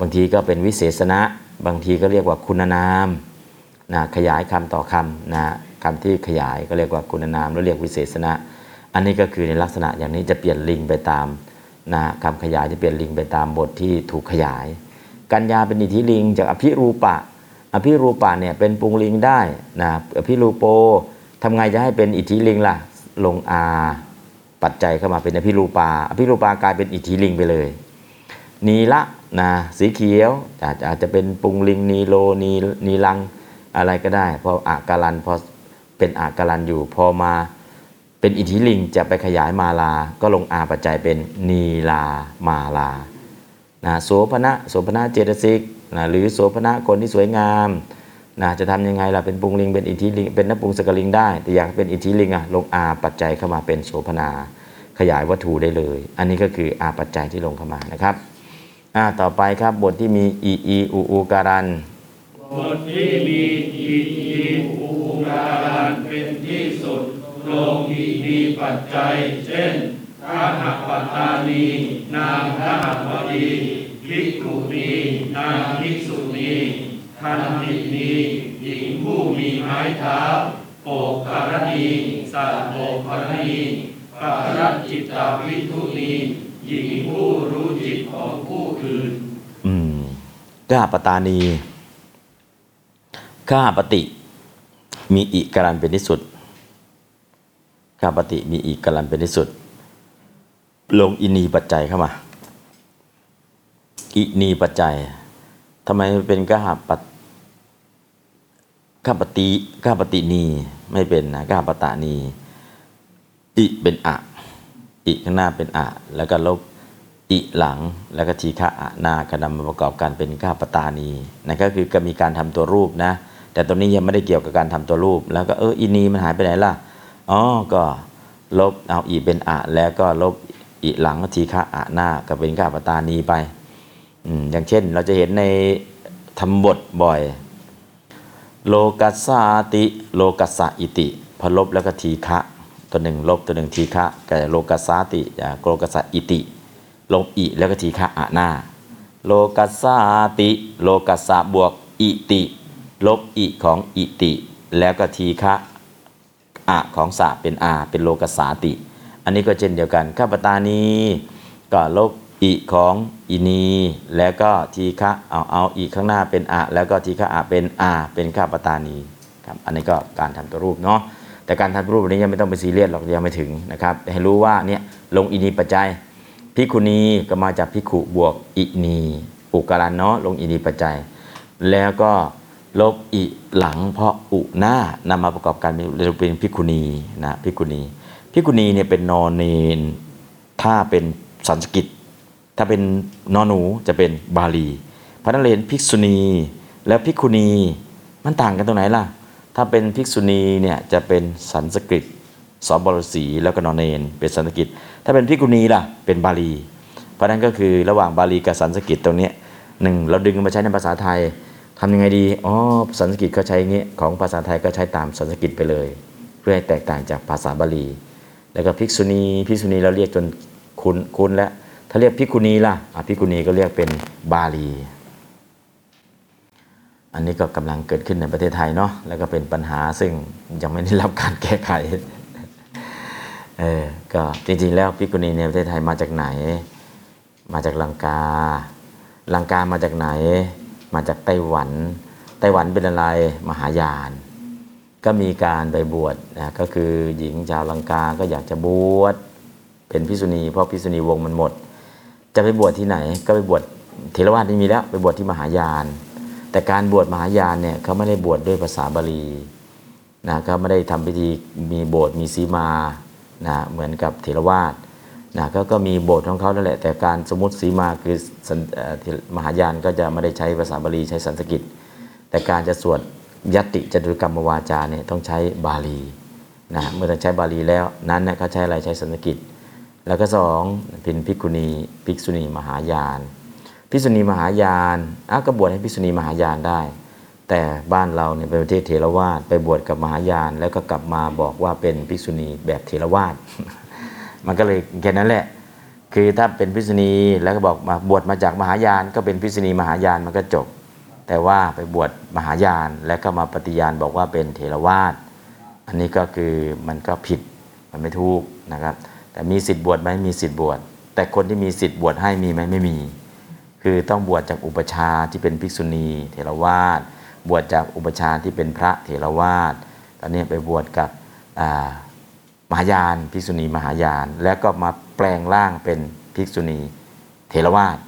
บางทีก็เป็นวิเศษณะ บางทีก็เรียกว่าคุณนามนะขยายคำต่อคำนะคำที่ขยายก็เรียกว่าคุณนามแล้วเรียกวิเศษณะ อันนี้ก็คือในลักษณะอย่างนี้จะเปลี่ยนลิงไปตามนะคำขยายจะเปลี่ยนลิงไปตามบทที่ถูกขยาย กัญญาเป็นอิทธิลิง จากอภิรูปะ อภิรูปะเนี่ยเป็นปรุงลิงได้นะอภิรูโปทำไงจะให้เป็นอิทธิลิงล่ะลงอาปัจจัยเข้ามาเป็นอภิรูปา อภิรูปากลายเป็นอิทธิลิงไปเลย นีละนะสีเขียวอาจจะอาจจะเป็นปรุงลิงนีโลนีนีลังอะไรก็ได้พออาการันพอเป็นอาการันอยู่พอมา เป็นอิทธิลิงจะไปขยายมาลา ก็ลงอาปัจจัยเป็นนีลามาลานะโสภณะโสภณะเจตสิกนะหรือโสภณะคนที่สวยงามนะจะทำยังไงล่ะเป็นปุงลิงเป็นอิทธิลิงเป็นนปุงสกลิงได้ แต่อยากเป็นอิทธิลิงอะลงอาปัจจัยเข้ามาเป็นโสภณาขยายวัตถุได้เลย อันนี้ก็คืออาปัจจัยที่ลงเข้ามานะครับอ่าต่อไปครับบทที่มีอีอีอูอูการันบทที่มีอีอีอุการันเป็นที่สุด โลกีมีปัจจัย เช่นทหปัตตานีนางทหบดีภิกขุณีนางภิกษุณีทันตินีหญิงผู้มีไม้เท้าโปกคารณีสัตโปกรณีปารัจิตาวิทุณีหญิงผู้รู้จิตของผู้อื่นอืมก้าปตานีข้าปฏิมีอิการันเป็นที่สุด ข้าปฏิมีอิการันเป็นที่สุด ลงอินีปัจจัยเข้ามา อินีปัจจัยทำไมเป็นก้าปัตข้าปฏิข้าปฏินีไม่เป็นนะก้าปตานีอิเป็นอะอิข้างหน้าเป็นอะ แล้วก็ลบอิหลังแล้วก็ทีฆะอะนาก็นำมาประกอบกันเป็นข้าปตานีนั่นก็คือก็มีการทำตัวรูปนะ แต่ตรงนี้ยังไม่ได้เกี่ยวกับการทำตัวรูป แล้วก็เอออินีมันหายไปไหนล่ะ อ๋อก็ลบเอาอีเป็นอะ แล้วก็ลบอิหลังทีฆะอะหน้าก็เป็นข้าปตานีไปอือย่างเช่นเราจะเห็นในทำบทบ่อย โลกัสสาติ โลกัสสะอิติพอลบแล้วก็ทีฆะตัวหนึ่งลบตัวหนึ่งทีฆะก็โลกัสสาติอ่าโลกัสสะอิติลงอิแล้วก็ทีฆะอะหน้า โลกัสสาติ โลกัสสะบวกอิติ ลบอิของอิติ แล้วก็ทีฆะ อะของสะเป็นอาเป็นโลกสาติ อันนี้ก็เช่นเดียวกันข้าปตานีก็ลบอิของอินี แล้วก็ทีฆะเอาเอาอิข้างหน้าเป็นอะแล้วก็ทีฆะอะเป็นอาเป็นคหปตานีครับอันนี้ก็การทำตัวรูปเนาะแต่การทำรูปนี้ยังไม่ต้องไปซีเรียสหรอกยังไม่ถึงนะครับให้รู้ว่าเนี่ยลงอินีปัจจัยพิกุณีก็มาจากพิกุบวกอินีอุการันต์เนาะลงอินีปัจจัย แล้วก็ ลบอิหลังเพราะอุหน้านำมาประกอบกันเป็นเป็นภิกขุนีนะพิกุณีภิกุณีเนี่ยเป็นนอนเนน ถ้าเป็นสันสกฤตถ้าเป็นนอนหนูจะเป็นบาลีพระนั้นเราเห็นภิกษุณี แล้วภิกขุณีมันต่างกันตรงไหนล่ะ ถ้าเป็นภิกษุณีเนี่ยจะเป็นสันสกฤตสอบบรสีแล้วก็นอนเนน เป็นสันสกฤต ถ้าเป็นภิกขุณีล่ะเป็นบาลี เพราะนั้นก็คือระหว่างบาลีกับสันสกฤตตรงนี้หนึ่งเราดึงมาใช้ในภาษาไทย ทำยังไงดี อ๋อ สันสกฤตเขาใช้อย่งี้ของภาษาไทยก็ใช้ตามสันสกฤตไปเลย เพื่อให้แตกต่างจากภาษาบาลี แล้วก็ภิกษุณี ภิกษุณีเราเรียกจนคุ้นคุ้นแล้ว ถ้าเรียกภิกขุณีล่ะอะภิกขุณีก็เรียกเป็นบาลี อันนี้ก็กำลังเกิดขึ้นในประเทศไทยเนาะ แล้วก็เป็นปัญหาซึ่งยังไม่ได้รับการแก้ไข เออ ก็จริงๆแล้วภิกขุณีในประเทศไทยมาจากไหน มาจากลังกา ลังกามาจากไหน มาจากไต้หวันไต้หวันเป็นอะไรมหายาน ก็มีการไปบวชนะก็คือหญิงชาวลังกาก็อยากจะบวชเป็นพิษุณีเพราะพิษุณีวงมันหมด จะไปบวชที่ไหนก็ไปบวชเทรวาสนี่มีแล้วไปบวชที่มหายาน แต่การบวชมหายานเนี่ยเขาไม่ได้บวชด้วยภาษาบาลีนะเขาไม่ได้ทำพิธีมีโบสถ์มีสีมานะเหมือนกับเทรวาส นะก็ก็มีโบสถ์ของเขานั่นแหละแต่การสมมติสีมาคืออมหายานก็จะไม่ได้ใช้ภาษาบาลีใช้สันสกฤตแต่การจะสวดยติจตุกรรมวาจาเนี่ยต้องใช้บาลีนะเมื่อต้องใช้บาลีแล้วนั้นเนี่ยเขาใช้อะไรใช้สันสกฤตแล้วก็สองเป็นภิกุณีภิกษุณีมหายานภิกษุณีมหายานอ้าวก็บวชให้ภิกษุณีมหายานได้ แต่บ้านเราเนี่ยเป็นประเทศเทรวาสไปบวชกับมหายาน แล้วก็กลับมาบอกว่าเป็นภิกษุณีแบบเทรวาส มันก็เลยแค่นั้นแหละ คือถ้าเป็นภิษณีแล้วก็บอกมาบวชมาจากมหายาน ก็เป็นภิษณีมหายานมันก็จบ แต่ว่าไปบวชมหายานแล้วก็มาปฏิญาณบอกว่าเป็นเทรวาสอันนี้ก็คือมันก็ผิดมันไม่ถูกนะครับ แต่มีสิทธิ์บวชไหมมีสิทธิ์บวชแต่คนที่มีสิทธิ์บวชให้มีไหมไม่มี คือต้องบวชจากอุปชาที่เป็นภิกษุณีเถรวาทบวชจากอุปชาที่เป็นพระเถรวาทตอนนี้ไปบวชกับอ่า มหายานภิกษุณีมหายาน แล้วก็มาแปลงร่างเป็นภิกษุณีเถรวาท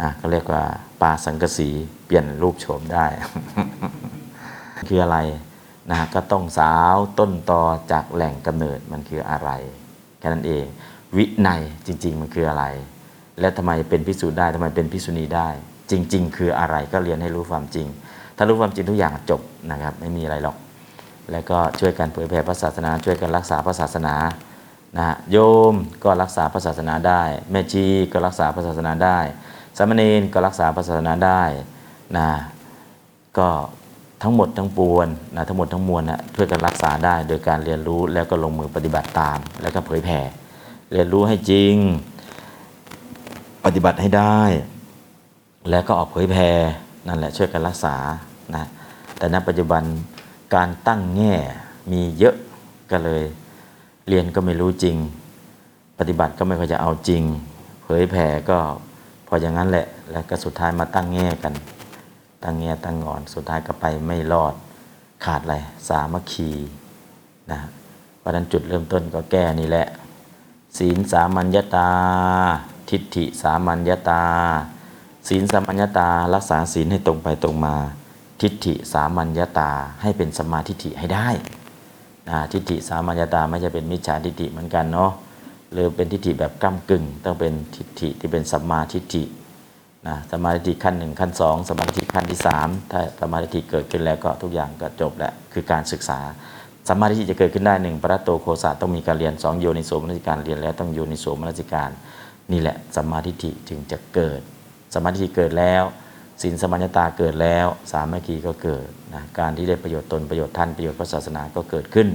อะเขาเรียกว่าปาสังกสีเปลี่ยนรูปโฉมได้ คืออะไรนะก็ต้องสาวต้นตอจากแหล่งกำเนิดมันคืออะไรแค่นั้นเอง วินัยจริง ๆ มันคืออะไร และทำไมเป็นพิสูจน์ได้ทำไมเป็นพิษุณีได้ จริง ๆ คืออะไรก็เรียนให้รู้ความจริง ถ้ารู้ความจริงทุกอย่างจบนะครับ ไม่มีอะไรหรอก แล้วก็ช่วยกันเผยแผ่พระศาสนา ช่วยกันรักษาพระศาสนานะฮะโยมก็รักษาพระศาสนาได้ แม่ชีก็รักษาพระศาสนาได้ สามเณรก็รักษาพระศาสนาได้นะก็ทั้งหมดทั้งปวงนะทั้งหมดทั้งมวลนะช่วยกันรักษาได้โดยการเรียนรู้แล้วก็ลงมือปฏิบัติตาม แล้วก็เผยแผ่เรียนรู้ให้จริง ปฏิบัติให้ได้ แล้วก็ออกเผยแผ่นั่นแหละช่วยกันรักษานะแต่ณปัจจุบัน การตั้งแง่มีเยอะก็เลย เรียนก็ไม่รู้จริง ปฏิบัติก็ไม่ค่อยจะเอาจริง เผยแผ่ก็พออย่างนั้นแหละ แล้วก็สุดท้ายมาตั้งแง่กัน ตั้งแง่ตั้งงอน สุดท้ายก็ไปไม่รอดขาดอะไรสามัคคีนะเพราะนั้นจุดเริ่มต้นก็แก้นี่แหละ ศีลสามัญญาตา ทิฏฐิสามัญญาตา ศีลสามัญญาตารักษาศีลให้ตรงไปตรงมา ทิฏฐิสามัญญาตาให้เป็นสมาทิฏฐิให้ได้นะทิฏฐิสามัญญาตาไม่ใช่เป็นมิจฉาทิฏฐิเหมือนกันเนาะหรือเป็นทิฏฐิแบบก้ากึ่ง ต้องเป็นทิฏฐิที่เป็นสัมมาทิฏฐินะสมาทิขั้นหนึ่งขั้นสองสมาทิขั้นที่สามถ้าสมาทิเกิดขึ้นแล้วก็ทุกอย่างก็จบแล้วคือการศึกษาสมาทิจะเกิดขึ้นได้หนึ่งปรัตโตโคสะต้องมีการเรียนสองโยนิโสมนสิการเรียนแล้วต้องโยนิโสมนสิการ นี่แหละสมาทิฏฐิจึงจะเกิด สมาทิฏฐิเกิดแล้ว ศีลสมัญญตาเกิดแล้ว สามัคคีก็เกิดนะการที่ได้ประโยชน์ตนประโยชน์ท่านประโยชน์พระศาสนาก็เกิดขึ้น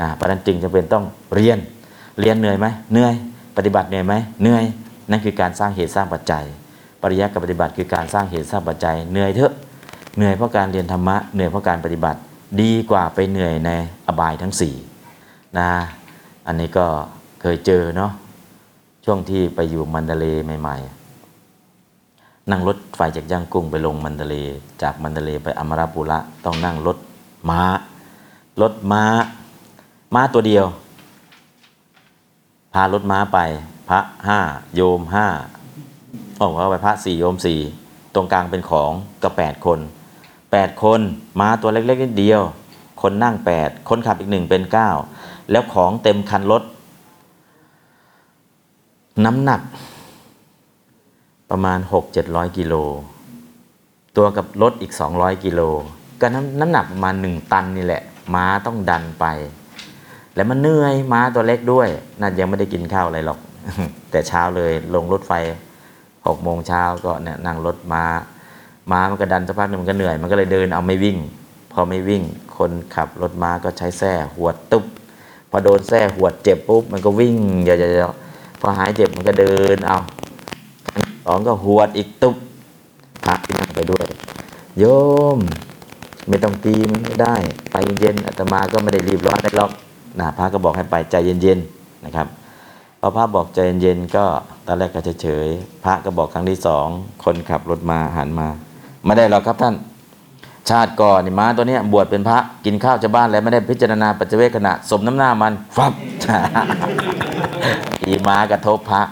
นะเพราะนั้นจึงจะเป็นต้องเรียนเรียนเหนื่อยไหมเหนื่อย ปฏิบัติเหนื่อยไหมเหนื่อยนั่นคือการสร้างเหตุสร้างปัจจัย ปริยัติกับปฏิบัติคือการสร้างเหตุสร้างปัจจัยเหนื่อยเถอะเหนื่อยเพราะการเรียนธรรมะเหนื่อยเพราะการปฏิบัติดีกว่าไปเหนื่อยในอบายทั้งสี่นะอันนี้ก็เคยเจอเนาะช่วงที่ไปอยู่มันเดเลใหม่ ๆ นั่งรถไฟจากย่างกุ้งไปลงมันเดเลจากมันเดเลไปอมราปุระต้องนั่งรถม้า รถม้า ม้าตัวเดียว พารถม้าไป พระห้าโยมห้าโอ้ว่าไปพระสี่โยมสี่ตรงกลางเป็นของก็แปดคนแปดคนม้าตัวเล็กๆนิดเดียว คนนั่งแปดคนขับอีกหนึ่งเป็นเก้าแล้วของเต็มคันรถน้ำหนัก ประมาณ 6-700 กิโล ตัวกับรถอีก 200 กิโล ก็น้ำน้ำหนักประมาณ 1 ตันนี่แหละ ม้าต้องดันไป แล้วมันเหนื่อยม้าตัวเล็กด้วยน่ายังไม่ได้กินข้าวอะไรหรอก แต่เช้าเลยลงรถไฟหกโมงเช้าก็เนี่ยนั่งรถม้า ม้ามันก็ดันสักพักหนึงมันก็เหนื่อย มันก็เลยเดินเอาไม่วิ่ง พอไม่วิ่ง คนขับรถม้าก็ใช้แส้หัวตุ๊บ พอโดนแส้หัวเจ็บปุ๊บมันก็วิ่งอย่าๆพอหายเจ็บมันก็เดินเอา สองก็หวดอีกตุ๊บพระที่นั่งไปด้วย โยม ไม่ต้องตีมันไม่ได้ ไปเย็นอาตมาก็ไม่ได้รีบร้อนอะไรหรอกนะพระก็บอกให้ไปใจเย็นๆนะครับพอพระบอกใจเย็นๆก็ตอนแรกก็เฉยๆพระก็บอกครั้งที่สองคนขับรถมาหันมาไม่ได้หรอกครับท่าน ชาติก่อนนี่ม้าตัวนี้บวชเป็นพระกินข้าวชาวบ้านแล้วไม่ได้พิจารณาปัจเจเวขณะสมน้ำหน้ามันฟับตีม้ากระทบพระ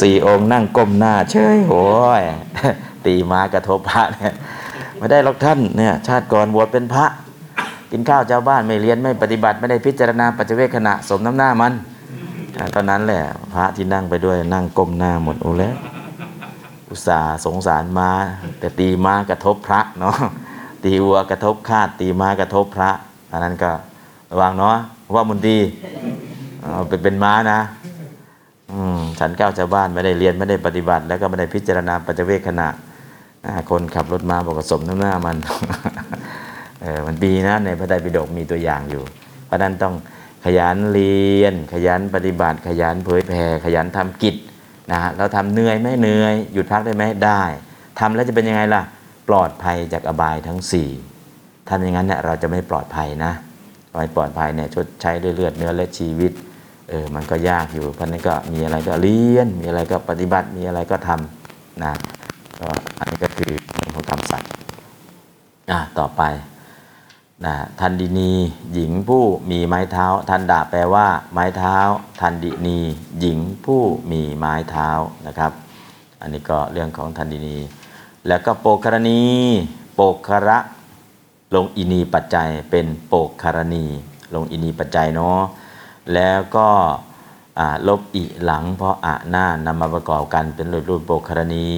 สี่องค์นั่งก้มหน้าเฉยโอ้ยตีม้ากระทบพระเนี่ยไม่ได้หรอกท่านเนี่ยชาติก่อนบวชเป็นพระ กินข้าวชาบ้านไม่เรียนไม่ปฏิบัติไม่ได้พิจารณาปัจเจเวคขณะสมน้ำหน้ามันอ่าตอนนั้นแหละพระที่นั่งไปด้วยนั่งก้มหน้าหมดโอ้แล้วอุตส่าห์สงสารม้า แต่ตีม้ากระทบพระเนาะตีวัวกระทบคาดตีม้ากระทบพระอันนั้นก็ระวังเนาะว่ามุนตีเอาไปเป็นม้านะ ฉันเก้าวชาวบ้านไม่ได้เรียนไม่ได้ปฏิบัติ แล้วก็ไม่ได้พิจารณาปัจเวคขณะคนขับรถมาบอกสมน้ำหน้ามันเออมันดีนะในพระไตรปิฎกมีตัวอย่างอยู่ เพราะนั้นต้องขยันเรียน ขยันปฏิบัติ ขยันเผยแผ่ขยันทำกิจนะฮะเราทำเหนื่อยไหมเหนื่อย หยุดพักได้ไหมได้ทำแล้วจะเป็นยังไงล่ะ ปลอดภัยจากอบายทั้งสี่ทำอย่างนั้นเนี่ยเราจะไม่ปลอดภัยนะไม่ปลอดภัยเนี่ยชดใช้ด้วยเลือดเนื้อและชีวิต เออมันก็ยากอยู่ เพราะนั้นก็มีอะไรก็เรียน มีอะไรก็ปฏิบัติมีอะไรก็ทำนะก็อันนี้ก็คือเรื่องของคำสัตย์อะต่อไปนะทันดินี หญิงผู้มีไม้เท้า ทันดาแปลว่า ไม้เท้า ทันดินี หญิงผู้มีไม้เท้านะครับ อันนี้ก็เรื่องของทันดินี แล้วก็โปกคารณี โปกคระลงอินีปัจจัยเป็นโปกคารณี ลงอินีปัจจัยเนาะ แล้วก็ลบอิหลัง เพราะอะหน้านำมาประกอบกันเป็นรูปรูปโปครณี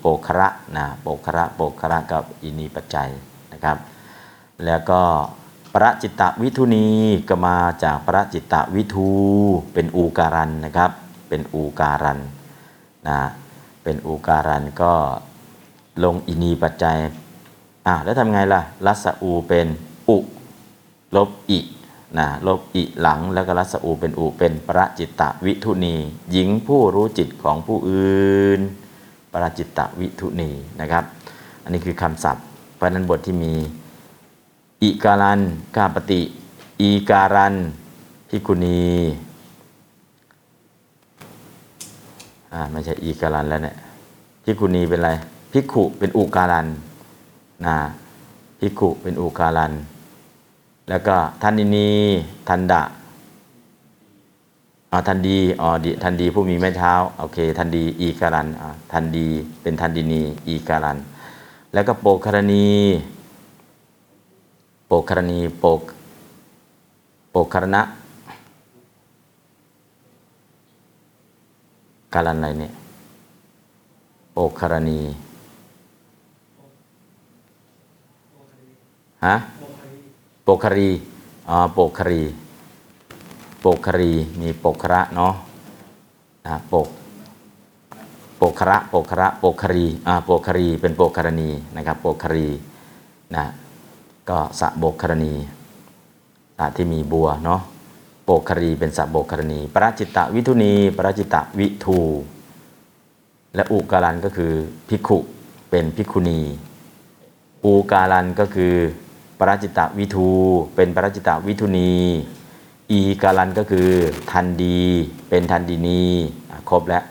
โปคระนะโปคระโปคระกับอินีปัจจัยนะครับ แล้วก็ประจิตตวิทุนีก็มาจากประจิตตวิทูเป็นอูการันนะครับเป็นอูการันนะเป็นอูการันก็ลงอินีปัจจัยอะแล้วทำไงล่ะรัสอูเป็นอุลบอิ นะลบอิหลังแล้วก็รัสอูเป็นอุเป็นประจิตตวิทุนีหญิงผู้รู้จิตของผู้อื่น ประจิตตวิทุนีนะครับ อันนี้คือคำศัพท์เพราะนั้นบทที่มีอิการันกาปฏิอีการันพิกุณีอ่าไม่ใช่อีการันแล้วเนี่ยพิกุณีเป็นอะไรพิกขุเป็นอุการันนะพิกขุเป็นอุการัน แล้วก็ทันดินีทันดะอ่าทันดีอ๋อดีทันดีผู้มีไม้เท้าโอเค ทันดีอีการันอ่าทันดีเป็นทันดินีอีการัน แล้วก็โปกคารณีโปกคารณีโปกโปกคารณะการันอะไรเนี่ยโปคารณีฮะ ปกคารีอ๋อปกคารีปกคารีมีปกคระเนาะอ่าปกปกคระปกคระปกคารีอ่าปกคารีเป็นปกคารณีนะครับปกคารีนะก็สะโบกคารณีสะที่มีบัวเนาะโปกคารีเป็นสะโบกคารณีปราจิตตวิทุนีปราจิตตวิทูและอุการันก็คือภิกขุเป็นภิกขุณี อูการันก็คือ ปราจิตตวิทูเป็นปราจิตตวิทุนีอีการันก็คือทันดี เป็นทันดีนีครบแล้ว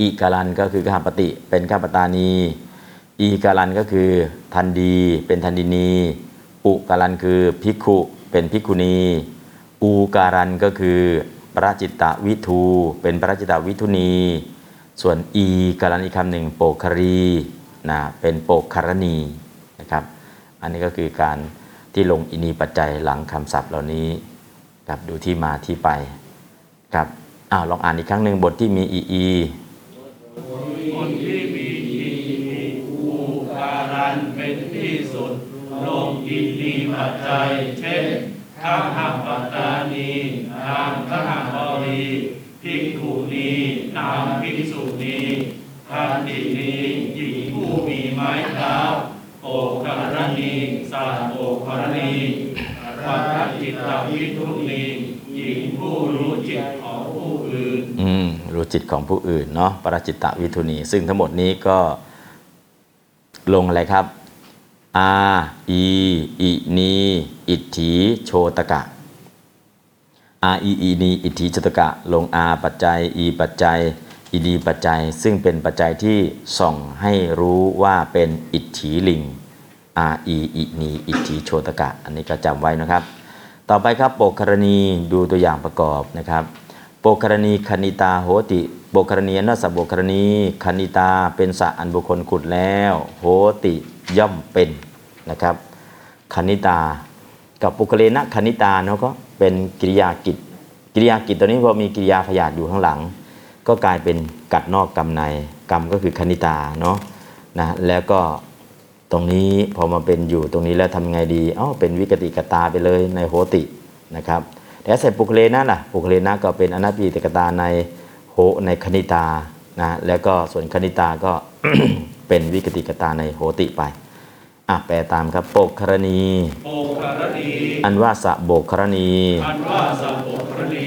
อีการันก็คือข้าปฏิเป็นข้าปตานี อีการันก็คือทันดี เป็นทันดีนี อุการันคือภิกขุ เป็นภิกขุณี อูการันก็คือปราจิตตวิทู เป็นปราจิตตวิทุนีส่วนอีการันอีกคำหนึ่งโปกคารีนะเป็นโปกคารณี อันนี้ก็คือการที่ลงอินีปัจจัยหลังคำศัพท์เหล่านี้ครับดูที่มาที่ไปครับอ้าวลองอ่านอีกครั้งหนึ่งบทที่มีอีอีคนที่มีอิมีอุการันเป็นที่สุด ลงอินีปัจจัย เช่นข้าหัปัตตานีนามข้าหับรีภิกขุนีนามภิกษุณีทันตินีหญิงผู้มีไม้เท้า คารณีสาโอกคารณีวัฏจิตตวิทุนีหญิงผู้รู้จิตของผู้อื่น อืม รู้จิตของผู้อื่นเนาะปรจิตตวิทุนี ซึ่งทั้งหมดนี้ก็ลงอะไรครับ อาอีอินีอิทธิโชตกะอาอีอีนีอิทธิโชตกะ ลงอาปัจจัยอีปัจจัย อีดีปัจจัยซึ่งเป็นปัจจัยที่ส่องให้รู้ว่าเป็นอิทธิลิงอาอีอินีอิทธิโชตกะ อันนี้ก็จำไว้นะครับ ต่อไปครับโปกกรณีดูตัวอย่างประกอบนะครับโปกกรณีคณิตาโหติโปกกรณีนัสสะโปกกรณีคณิตาเป็นสะอันบุคคลขุดแล้ว โหติย่อมเป็นนะครับคณิตา กับปุกเลนะคณิตาเนาะก็เป็นกิริยากิจกิริยากิจตัวนี้พอมีกิริยาพยาธิอยู่ข้างหลัง ก็กลายเป็นกัดนอกกรรมในกรรมก็คือคณิตาเนาะนะแล้วก็ตรงนี้พอมาเป็นอยู่ตรงนี้แล้วทำไงดีเอ้าเป็นวิกติกตาไปเลยในโหตินะครับแต่ใส่ปุกเลนะล่ะปุกเลนะก็เป็นอนัตติกตาในโหในคณิตานะแล้วก็ส่วนคณิตาก็เป็นวิกติกตาในโหติไป อะแปลตามครับโปกครณีโอคารณีอันว่าสะโบกครณีอันว่าสัพพครณี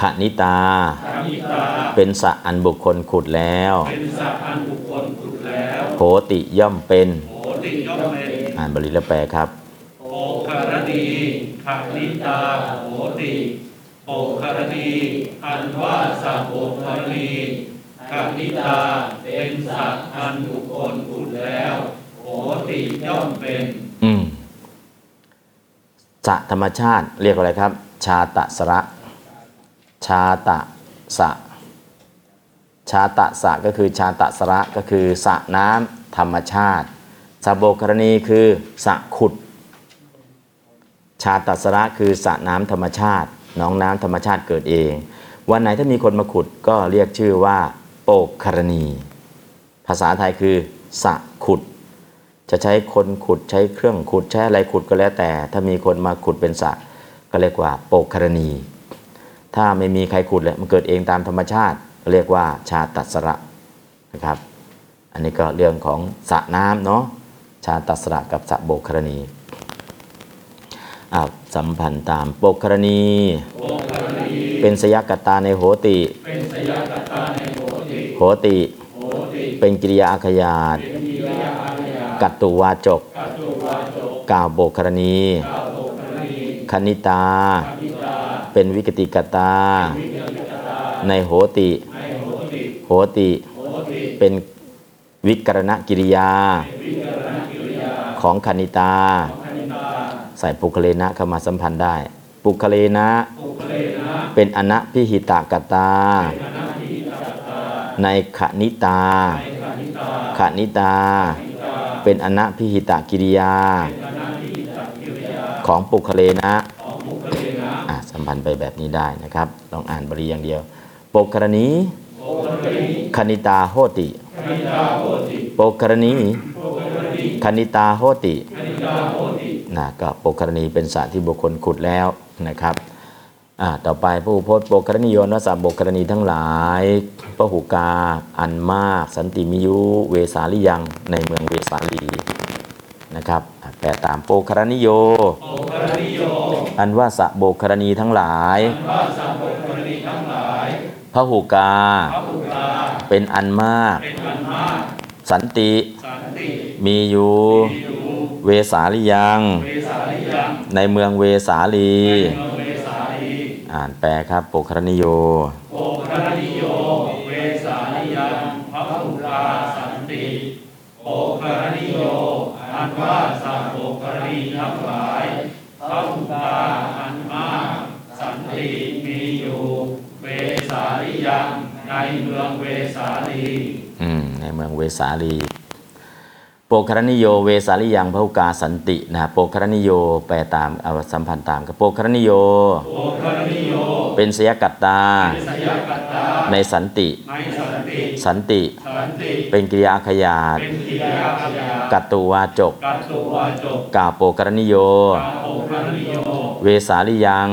ขณิตาธรรมิตา เป็นสะอันบุคคลขุดแล้วเป็นสัพอันบุคคลขุดแล้วโหติย่อมเป็นโหติย่อมเป็นอ่านบาลีแล้วแปลครับโอคารณีขณิตาโหติโอคารณีอันว่าสัพพครณีขณิตาเป็นสัพอันบุคคลขุดแล้วโห ติย่อมเป็น อืมสะธรรมชาติเรียกว่าอะไรครับ ชาตะสระ ชาตะสะ ชาตะสะก็คือชาตะสระก็คือสระน้ำธรรมชาติสะโบกรณีคือสระขุด ชาตัสระคือสระน้ำธรรมชาติหน้องน้ำธรรมชาติเกิดเอง วันไหนถ้ามีคนมาขุดก็เรียกชื่อว่า โปกครณี ภาษาไทยคือสระขุด จะใช้คนขุดใช้เครื่องขุดใช้อะไรขุดก็แล้วแต่ ถ้ามีคนมาขุดเป็นสระก็เรียกว่าโปกครณี ถ้าไม่มีใครขุดเลยมันเกิดเองตามธรรมชาติก็เรียกว่าชาตัสระนะครับ อันนี้ก็เรื่องของสระน้ำเนาะชาตัสระกับสระโบกครณีอ้าวสัมพันธ์ตามปกกรณีโอคารณี เป็นสยกตาในโหติเป็นสยกตาในโหติโหติ โหติ เป็นกิริยาอาขยาตเป็น กัตตุวาจกกาโจกล่าวโบกรณีครณีคณิตาพิตา เป็นวิกติกตาวิกฤตา ในโหติ โหติ เป็นวิกรณกิริยารณกิริยาของคณิตาคณิตา ใส่ปุคเลนะเข้ามาสัมพันธ์ได้ ปุคเลนะ เป็นอนัพิหิตากตา ในขณิตาในคณิตาขณิตาทิตา เป็นอนัพิหิตกิริยาคณะกิริยาของปุคเลนะของปุคเลนะอะสัมพันธ์ไปแบบนี้ได้นะครับ ลองอ่านบริอย่างเดียวปกรณีคารณีคณิตาโหติโปกรณีคารณีคณิตาโหตินะก็ปกกรณีเป็นสัตว์ที่บุคคลขุดแล้วนะครับ อ่าต่อไปพระอุพจน์ปกกรณีโยนวสัพปกกรณีทั้งหลายพระหูกาอันมาก สันติมิยุเวสาลิยังในเมืองเวสาลีนะครับอะแปลตามโปกกรณีโยโอคารณีโย อันว่าสะโบกกรณีทั้งหลายว่าสัพพกรณีทั้งหลายพระหูกาพระอุตาเป็นอันมากเป็นอันมาก สันติสันติมีอยู่มีอยู่เวสาลิยังเวสาลิยัง ในเมืองเวสาลี อ่านแปลครับโปกรณิโยโอคารณิโย เวสาลิยังพระอุตาสันติโอคารณิโยอันว่าสัพพกรณีทั้งหลายพระอุตาอันมากสันติมีอยู่ เวสาลิยังในเมืองเวสาลี อืม ในเมืองเวสาลี โปโปครณิโยเวสาลิยังพหุกาสันตินะโปครณิโยแปลตามอสัมพันธ์ตามกับโปครณิโยโอคารนิโย เป็นสยกัตตาสยกัตตา ในสันติ สันติ เป็นกิริยาขยาตเป็นกิริยาขยากัตตุวาจกก่าโปกรณิโยกาโอคารนิโย เวสาลิยัง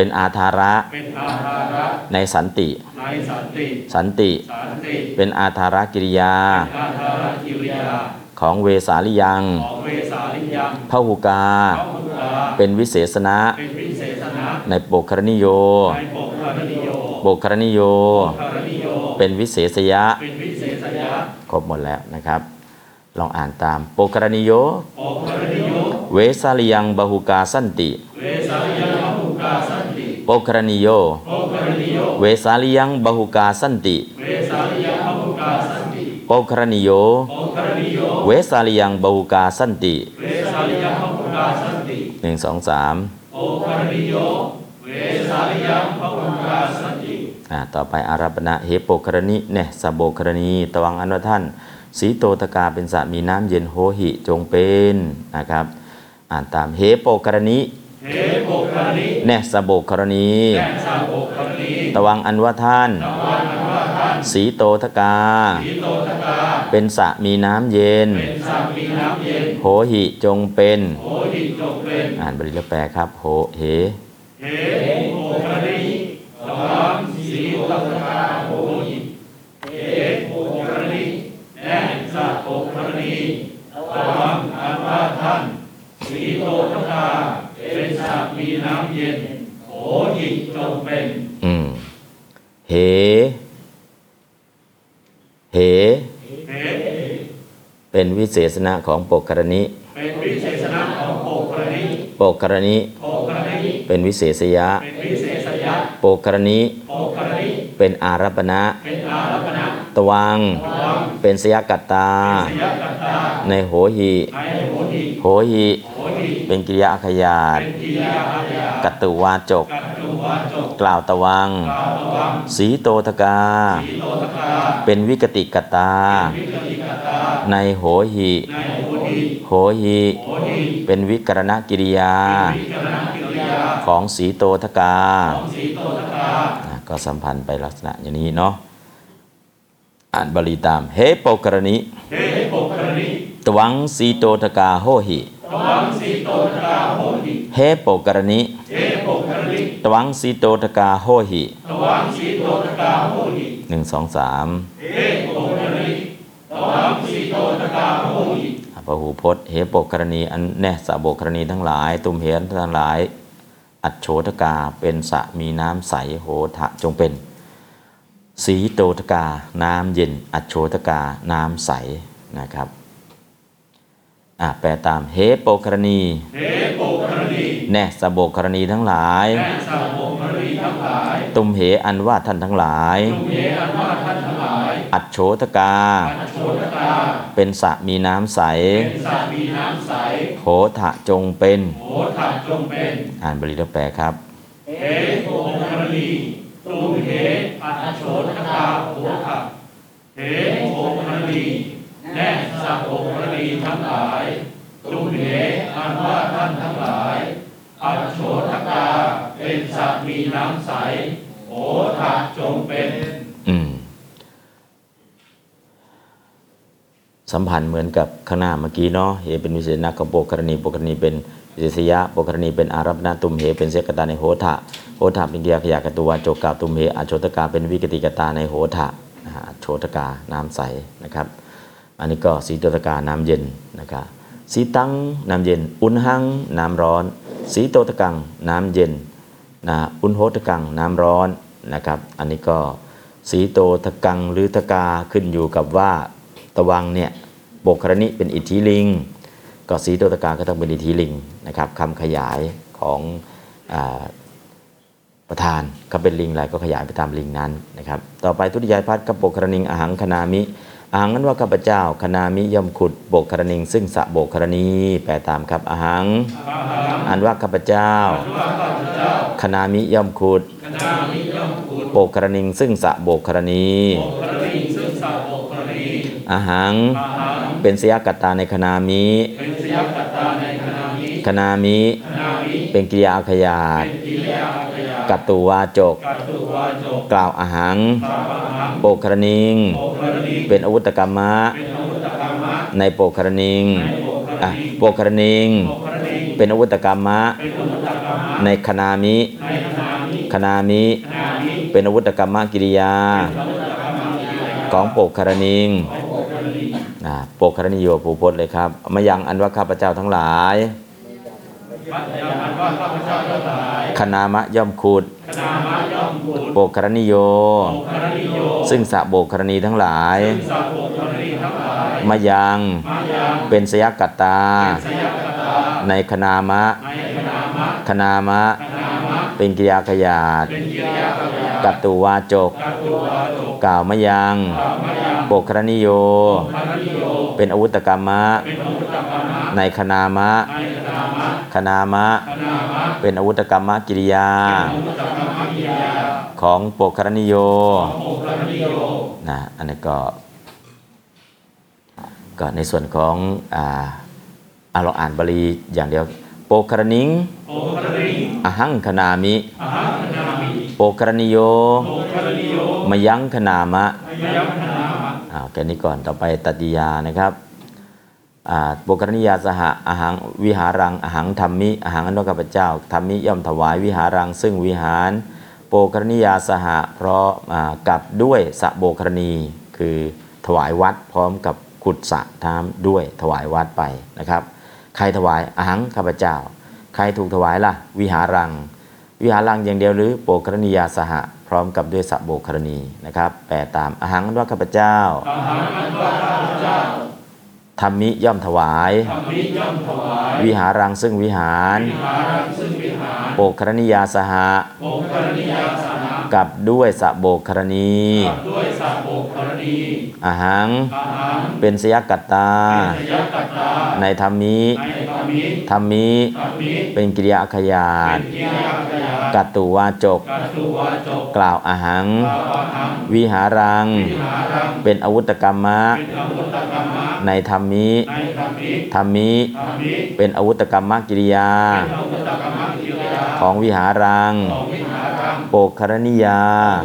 เมสาลิยังเป็นอาธาระเป็นอาหาระในสันติในสันติสันติ สันติ เป็นอาธารกิริยาอาหารกิริยา ของเวสาลิยังของเวสาลิยังพหุกาพระพุทธาเป็นวิเศษณะเป็นวิเศษณะ ในโปกรณิโยในโปกคารนิโยโปกรณิโยคารนิโยเป็นวิเศษยะเป็นวิเศษยะ ครบหมดแล้วนะครับ ลองอ่านตามโปกรณิโยโปกคารนิโย เวสาลิยังบหุกาสันติ เวสาลิยังพระพุทธาสันติโปกรณิโยโปกคารนิโย เวสาลิยังบหุกาสันติเวสาลิยังพระพุทธาสันติโปกรณิโยโปกคารนิโย เวสาลิยังบหุกาสันติเวสาลิยังพระพุทธาสันติหนึ่งสองสามโปกคารนิโย เวสาลิยังพระพุทธาสันติอ่าต่อไปอารัปณะเฮโปกรณิเนสะโบกรณีตวังอันว่าท่านสีโตตกาเป็นสระมีน้ำเย็นโหหิจงเป็นนะครับ อ่านตามเฮโปกรณี เฮโปกคารนิเนสะโบกรณีแก่สาโปกคารนิตวังอันว่าท่าน ตวันอันว่าท่าน สีโตตกา สีโตตกา เป็นสระมีน้ำเย็น เป็นสามีน้ำเย็น โหหิจงเป็น โหหิจงเป็น อ่านบริลแปลครับ โหเหเฮโปกคารนิตวันสีโตตกาโหหิเฮโปกคารนิแก่สาโปกคารนิตวันอันว่าท่าน สีโตตกา เป็นสามีน้ำเย็นโหหิจงเป็น อืมเหเหเฮเป็นวิเศษณะของโปกรณีเป็นวิเศษณะของโปกคารนิโปกรณีโปกคารนิเป็นวิเศษยะเป็นวิเศษยะโปกรณีโปกคารนิ เป็นอารัปณะเป็นอารัปณะตวังวัง เป็นสยกัตตาสยกัตตาในโหหิในโหหิโหหิโหหิเป็นกิริยาขยาตเป็นกิยาอาญากัตตุวาจกกัตตุวาจก กล่าวตวังกาตวังสีโตทกาสีโตตกา เป็นวิกติกตาวิกติกตาในโหหิในโหหิโหหิโหหิเป็นวิกรณกิริยาวิกรณกิริยาของสีโตทกาของสีโตต กาอะก็สัมพันธ์ไปลักษณะอย่างนี้เนาะอ่านบาลีตามเฮโปกรณีเฮโปกคารนิตวังสีโตทกาโหหิตวังสีโตตกาโหหิเฮโปกรณีเฮโปกคารนิตวังสีโตทกาโหหิตวังสีโตตกาโหหิหนึ่งสองสามเฮโปกคารนิตวังสีโตตกาโหหิพระหูพจน์เฮโปกรณีอันแน่สะโบกรณีทั้งหลาย ตุมเหนทั้งหลาย อัจโฉทกาเป็นสระมีน้ำใสโหทะจงเป็น สีโตทกา น้ำเย็น อัจโฉทกา น้ำใสนะครับอะแปลตามเฮโปกรณีเฮโปกคารนิแน่สะโบกรณีทั้งหลายแก่สาโปกคารนิทั้งหลาย ตุมเหอันว่าท่านทั้งหลายจงเยอันว่าท่านทั้งหลาย อัจโฉทกาอัจโฉตกา เป็นสระมีน้ำใสเป็นสามีน้ำใสโหทะจงเป็นโหถัดจงเป็นอ่านบาลีแล้วแปลครับเฮโปกคารนิตุมเหอัจโฉตกาโหถัดเฮโปกคารนิแน่สาโปกคารนิทั้งหลายตุมเหอันว่าท่านทั้งหลายอัจโฉตกาเป็นสามีน้ำใสโหถัดจงเป็น อืม สัมพันธ์เหมือนกับข้างหน้าเมื่อกี้เนาะเหเป็นวิเศษนากับโปกรณีโปกรณีเป็นวิเศษยะโปกรณีเป็นอารัปนาตุมเหเป็นเสกตาในโหทะโหทะเป็นเกียร์ขยากตุวาโจกาตุมเหอโชตกาเป็นวิกติกตาในโหทะนะฮะโชตกาน้ำใสนะครับ อันนี้ก็สีโตตกาน้ำเย็นนะครับสีตังน้ำเย็น อุณหังน้ำร้อน สีโตตกังน้ำเย็นนะอุณโหตกังน้ำร้อนนะครับ อันนี้ก็สีโตตกังหรือตกาขึ้นอยู่กับว่า ตะวังเนี่ยโบกครณิเป็นอิทธิลิงก็สีโตตกาก็ต้องเป็นอิทธิลิงนะครับคำขยายของอาประธานก็เป็นลิงอะไรก็ขยายไปตามลิงนั้นนะครับ ต่อไปทุติยายพัฒน์กับโบกครณิงอหังคณามิอาหังนั้นว่าข้าพเจ้าคณามิย่อมขุดโบกครณิง ซึ่งสะโบกครณีแปลตามครับอาหังอันว่าข้าพเจ้าคณามิย่อมขุดคณะมิย่อมขุดโบกครณิง ซึ่งสะโบกครณี อาหังอาหัง เป็นสยกัตตาในคณามิเป็นสยกัตตาในขณะนี้คณามิขณะนี้เป็นกิริยาขยาดเป็นกิริยาขยากัตตุวาจกกัตตุวาจก กล่าวอาหังปาปะหัง โปกครณิงโอภรณีเป็นอาวุธกรรมะเป็นอาวุธกรรมะ ในโปกครณิงในโอภรอะณีโปกครณิงโอภรณีเป็นอาวุธกรรมะเป็นอาวุธกรรมะ ในคณามิในขณะนี้คณามิขณะนี้เป็นอาวุธกรรมกิริยา ของโปกครณิงนะ โปกครณิโยภูพจน์เลยครับมายังอันว่าข้าพเจ้าทั้งหลายมัจยามันว่าข้าพเจ้าทั้งหลายคณามะย่อมขุดคณามะย่อมบุตรโปกครณิโยโอภรณีโย ซึ่งสะโบกครณีทั้งหลายสาวกภรณีทั้งหลาย มายังมายังเป็นสยกัตตาสยกตาในคณามะในขณามะคณามะขณามะ เป็นกิริยาขยาดเป็นกิริยาขยากัตตุวาจกกัตตุวาจก กล่าวมายังกล่าวมายัง โปกครณิโยภรณีโย เป็นอาวุธกรรมะเป็นอาวุธกรรมะ ในคณามะในขณามะคณามะขณามะ เป็นอาวุธกรรมกิริยาอาวุธกรรมะกิริยา ของโปกครณิโยโอภรณีโยนะอันนี้ก็ก็ในส่วนของอ่าอะเราอ่านบาลีอย่างเดียว โปกครณิงโอภรณีอหังคณามิอาหารขณามิโปกรณิโยโอภรณีโยมยังคณามะ มยัมขณามะอ่าแค่นี้ก่อนต่อไปตัติยานะครับอ่าโปกรณิยาสหะอาหังวิหารังอาหังธรรมิอาหังอนนข้าพเจ้าธรรมิย่อมถวายวิหารัง ซึ่งวิหาร โปกรณิยาสหะเพราะอ่ากับด้วยสะโบกรณีคือถวายวัดพร้อมกับขุดสะน้ำด้วยถวายวัดไปนะครับ ใครถวายอาหังข้าพเจ้า ใครถูกถวายล่ะ วิหารัง วิหารังอย่างเดียวหรือโปกรณียาสหะ พร้อมกับด้วยสะโบกรณีนะครับแปลตามอาหังว่าข้าพเจ้าอาหารอันว่าข้าพเจ้าธรรมิย่อมถวายธรรมิย่อมถวาย วิหารังซึ่งวิหารวิหารังซึ่งวิหารโปกรณียาสหะโอภรณียาสนะ กับด้วยสะโบกรณีกับด้วยสาโบกภรณีอาหังอาหารเป็นสยกัตตาสยกัตตาในธรรมิในธรรมิธรรมิธรรมิ เป็นกิริยาขยาเป็ดนกิริยาขยากัตตุวาจกกัตตุวาจก กล่าวอาหังกล่าวอาหังวิหารัง วิหารัง เป็นอาวุธกรรมะเป็นอาวุธกรรมะ ในธรรมิในธรรมิธรรมิธรรมิ เป็นอาวุธกรรมกิริยาเป็นอาวุธกรรมะกิริยา ของวิหารังของวิหารัง โปกครณิยา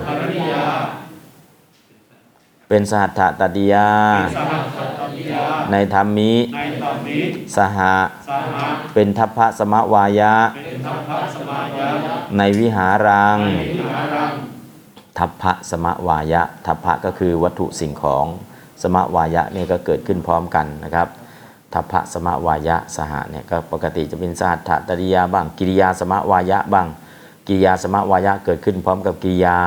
ภรณียา เป็นสหัตถตติยาสหัสสัตติยาในธรรมิในธรรมิสหะสหะเป็นทัพพะสมะวายะเป็นทัพพะสมายะ ในวิหารังวิหารังทัพพะสมะวายะ ทัพพะก็คือวัตถุสิ่งของสมะวายะเนี่ยก็เกิดขึ้นพร้อมกันนะครับทัพพะสมะวายะสหะเนี่ยก็ปกติจะเป็นสหัตถตติยาบ้างกิริยาสมะวายะบ้าง กิริยาสมะวายะเกิดขึ้นพร้อมกับกิริยา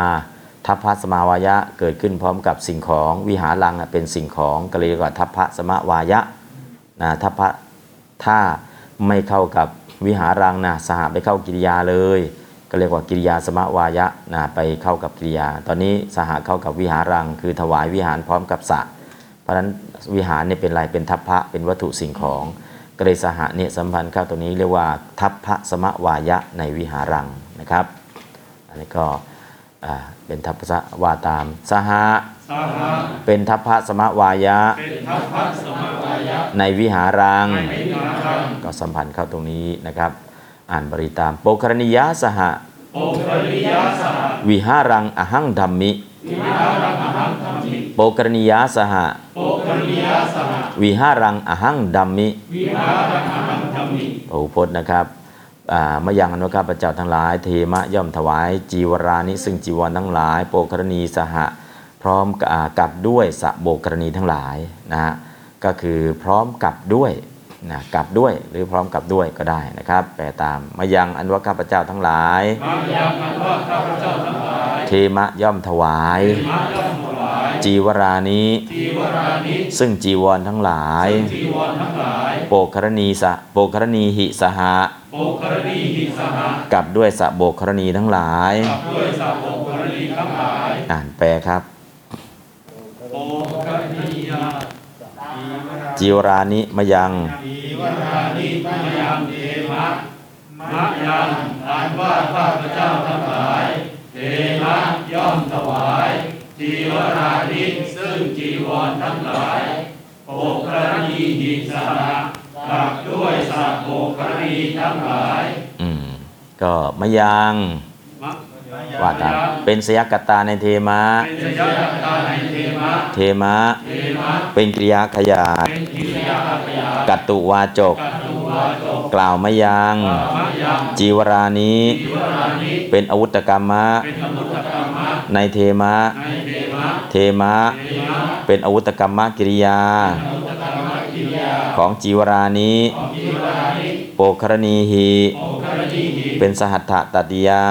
ทัพพะสมาวายะเกิดขึ้นพร้อมกับสิ่งของวิหารังเป็นสิ่งของก็เลยเรียกว่าทัพพะสมะวายะนะทัพพะถ้าไม่เข้ากับวิหารังนะสหะไปเข้ากิริยาเลย ก็เรียกว่ากิริยาสมะวายะนะไปเข้ากับกิริยา ตอนนี้สหเข้ากับวิหารัง คือถวายวิหารพร้อมกับสะ เพราะฉะนั้นวิหารเนี่ยเป็นอะไรเป็นทัพพะเป็นวัตถุสิ่งของก็เลยสหะเนี่ยสัมพันธ์เข้าตรงนี้เรียกว่าทัพพะสมะวายะในวิหารัง นะครับ อันนี้ก็อ่าเป็นทัพพะว่าตามสหะสหะเป็นทัพพะสมะวายะเป็นทัพพะสมาวายะในวิหารังในวิหารัง ก็สัมพันธ์เข้าตรงนี้นะครับ อ่านบริตามโปกรณียะสหะโอภริยาสหะวิหารังอหังธรรมิวิหารังอหังธรรมิ โปกรณียะสหะโอภริยาสหะวิหารังอหังดัมมิวิหารังอหังธรรมิโอพจน์นะครับอ่า มายังอนุข้าพเจ้าทั้งหลาย เทมะย่อมถวาย จีวรานิซึ่งจีวรทั้งหลาย โปกรณีสหะพร้อมกับอ่ากับด้วยสะโบกรณีทั้งหลายนะฮะก็คือพร้อมกับด้วยนะกับด้วยหรือพร้อมกับด้วยก็ได้นะครับ แปลตามมายังอันว่าข้าพเจ้าทั้งหลายมายังอันว่าข้าพเจ้าทั้งหลายเทมะย่อมถวาย มาย่อมถวายจีวรานิจีวรานิซึ่งจีวรทั้งหลายจีวรทั้งหลาย โปกรณีสะโปกรณีหิสหะโอภริหิสหะกับด้วยสะโบกรณีทั้งหลายกับด้วยสาวกภริทั้งหลายอ่านแปลครับโอภริยาจีวรานิมยังจีวรานิมยังเทมะมะยังอันว่าข้าพเจ้าทั้งหลายเทมะย่อมถวาย จีวรานิซึ่งซึ่งจีวรทั้งหลายโภครณีหิสหะตักด้วยสัพโภครณีทั้งหลาย อืม ก็มะยังมะว่าตามเป็นสยกตาในเทมะเป็นสยกตาในเทมะ เทมะเทมะเป็นกริยาขยาดเป็นกิริยาขยากัตตุวาจก กัตตุวาจกกล่าวมะยังมะยัง จีวรานี้จิวรานิเป็นอาวุธกรรมะเป็นอมุตกรรมะในเทมะในเทมะเทมะ เทมะ เป็นอาวุธกรรมกิริยาอมุตกรรมกิริยา ของจีวรานี้ของจิวรานิโปครณีหีโอคารณีหิเป็นสหัตถตัตยา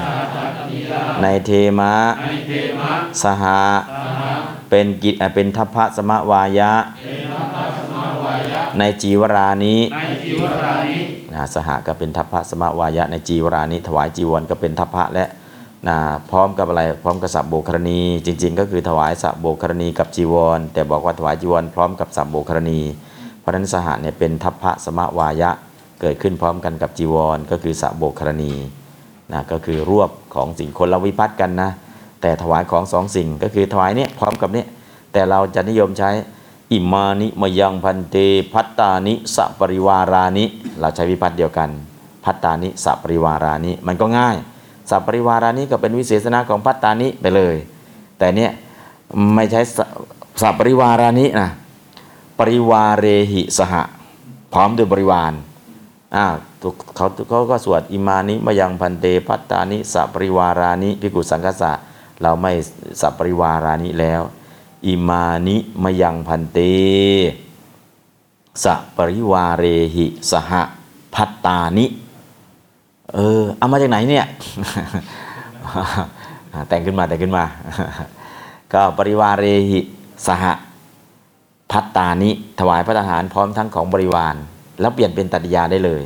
สาธาติยา ในเทมะในเทมะสหะสหะ เป็นกิจอะเป็นทัพพะสมวายะ ในจีวรานี้ในจิวรานินะสหะก็เป็นทัพพะสมวายะในจีวรานี้ ถวายจีวรก็เป็นทัพพะและนะพร้อมกับอะไรพร้อมกับสับโบกรณี จริง ๆ ก็คือถวายสับโบกรณีกับจีวร แต่บอกว่าถวายจีวรพร้อมกับสับโบกรณี เพราะฉะนั้นสหะเนี่ยเป็นทัพพะสมวายะเกิดขึ้นพร้อมกันกับจีวร ก็คือสับโบกรณีนะก็คือรวบของสิ่งคนละวิพัฒน์กันนะแต่ถวายของสองสิ่งก็คือถวายเนี่ยพร้อมกับเนี่ยแต่เราจะนิยมใช้ อิมานิมยังพันเต พัตตานิสัปริวารานิ เราใช้วิพัฒน์เดียวกัน พัตตานิสัปริวารานิ มันก็ง่ายสัปริวารานิก็เป็นวิเศษณะของพัตตานิไปเลย แต่เนี่ยไม่ใช้สัปริวารานินะปริวาเรหิสหะ พร้อมด้วยบริวารอ้าวเขาเขาก็สวดอิมานิมยังพันเต พัตตานิสัปริวารานิพิกุสังคสะเราไม่สัปริวารานิแล้ว อิมานิมยังพันเตสปริวาเรหิสหพัตตานิ เออ เอามาจากไหนเนี่ย แต่งขึ้นมาแต่งขึ้นมา ก็ปริวาเรหิสหพัตตานิ ถวายพระทหารพร้อมทั้งของบริวาร แล้วเปลี่ยนเป็นตัดยาได้เลย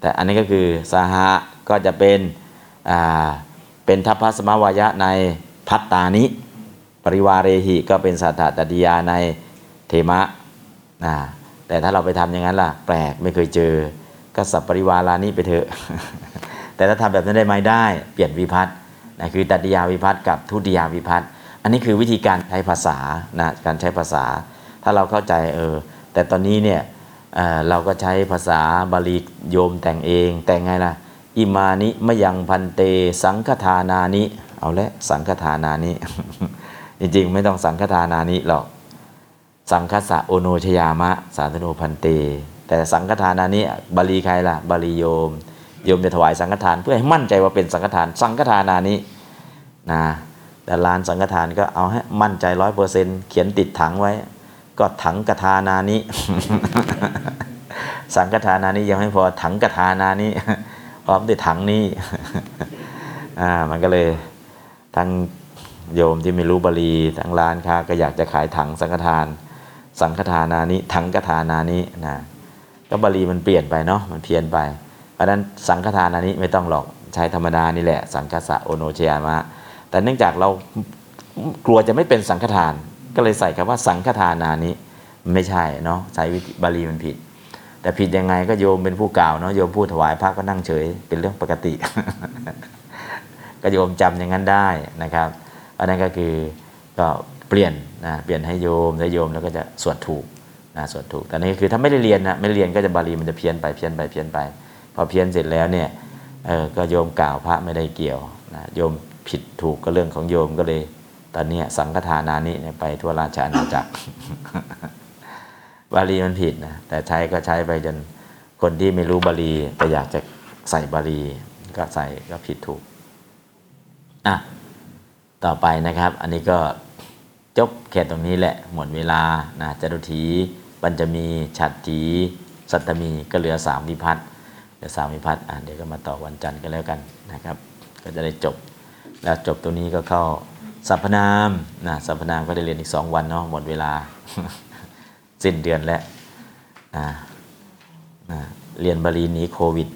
แต่อันนี้ก็คือสหะก็จะเป็น เป็นทัพพสมวายะในพัตตานิ ปริวาเรหิก็เป็นสัทธตัดยาในเทมะนะแต่ถ้าเราไปทำอย่างนั้นล่ะ แปลกไม่เคยเจอ ก็สับปริวารานิไปเถอะ แต่ถ้าทำแบบนั้นได้ไหมได้ เปลี่ยนวิพัฒน์นะคือตัดยาวิพัฒน์กับทุติยาวิพัฒน์อันนี้คือวิธีการใช้ภาษานะการใช้ภาษา ถ้าเราเข้าใจเออแต่ตอนนี้เนี่ยเเราก็ใช้ภาษาบาลีโยมแต่งเองแต่งไงล่ะอิมานิมะยังพันเต สังฆทานานิเอาละสังฆทานานิ จริงๆ ไม่ต้องสังฆทานานิหรอก สังคสะโอโนชยามะ สาธโนพันเต แต่สังฆทานานี้บาลีใครล่ะบาลีโยม โยมจะถวายสังฆทานเพื่อให้มั่นใจว่าเป็นสังฆทาน สังฆทานานี้นะแต่ลานสังฆทานก็เอาให้มั่นใจร้อยเปอร์เซ็นเขียนติดถังไว้ ก็ถังกทานานี้สังฆทานานี้ยังไม่พอถังกทานานี้พร้อมด้วยถังนี้อ่ามันก็เลยทั้ง โยมที่ไม่รู้บาลีทั้งร้านค้าก็อยากจะขายถังสังฆทาน สังฆทานานี้ถังกทานานี้นะก็บาลีมันเปลี่ยนไปเนาะมันเพี้ยนไป เพราะนั้นสังฆทานานี้ไม่ต้องหรอกใช้ธรรมดานี่แหละ สังฆสะโอโนเชยามะ แต่เนื่องจากเรากลัวจะไม่เป็นสังฆทาน ก็เลยใส่คำว่าสังฆทานานี้ไม่ใช่เนาะใช้วิธีบาลีมันผิด แต่ผิดยังไงก็โยมเป็นผู้กล่าวเนาะโยมผู้ถวายพระก็นั่งเฉยเป็นเรื่องปกติ ก็โยมจำอย่างนั้นได้นะครับ อันนั้นก็คือก็เปลี่ยนนะเปลี่ยนให้โยมให้โยมแล้วก็จะสวดถูกนะสวดถูกแต่นี่คือถ้าไม่ได้เรียนนะไม่ไเรียนก็จะบาลีมันจะเพี้ยนไปเพี้ยนไปเพี้ยนไป พอเพี้ยนเสร็จแล้วเนี่ยเออก็โยมกล่าวพระไม่ได้เกี่ยวนะโยมผิดถูกก็เรื่องของโยมก็เลย ตอนนี้สังฆทานานี้ไปทั่วราชอาณาจักรบาลีมันผิดนะแต่ใช้ก็ใช้ไปจนคนที่ไม่รู้บาลีแต่อยากจะใส่บาลีก็ใส่ก็ผิดถูกอะ ต่อไปนะครับ อันนี้ก็จบแค่ตรงนี้แหละหมดเวลานะจตุถีปัญจมีฉัตรถีสัตตมีก็เหลือสามวิพัตน์เหลือสามวิพัตน์อะเดี๋ยวก็มาต่อวันจันทร์กันแล้วกันนะครับ ก็จะได้จบ แล้วจบตรงนี้ก็เข้าสรรพนามนะสรรพนามก็ได้เรียนอีกสองวันเนาะหมดเวลา สิ้นเดือนแล้วอ่าอ่าเรียนบาลีหนี้โควิด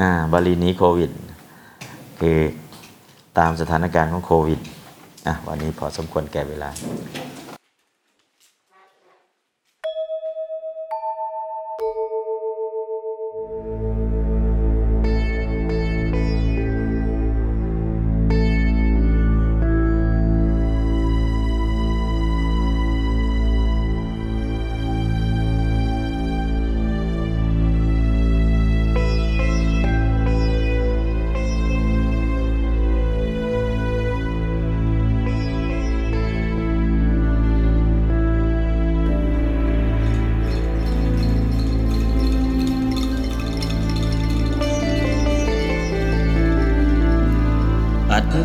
อ่าบาลีหนี้โควิด คือตามสถานการณ์ของโควิดอะวันนี้พอสมควรแก่เวลา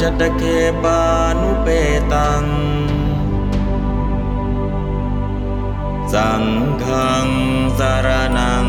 जटके पानुपेताम् सङ्घं शरणं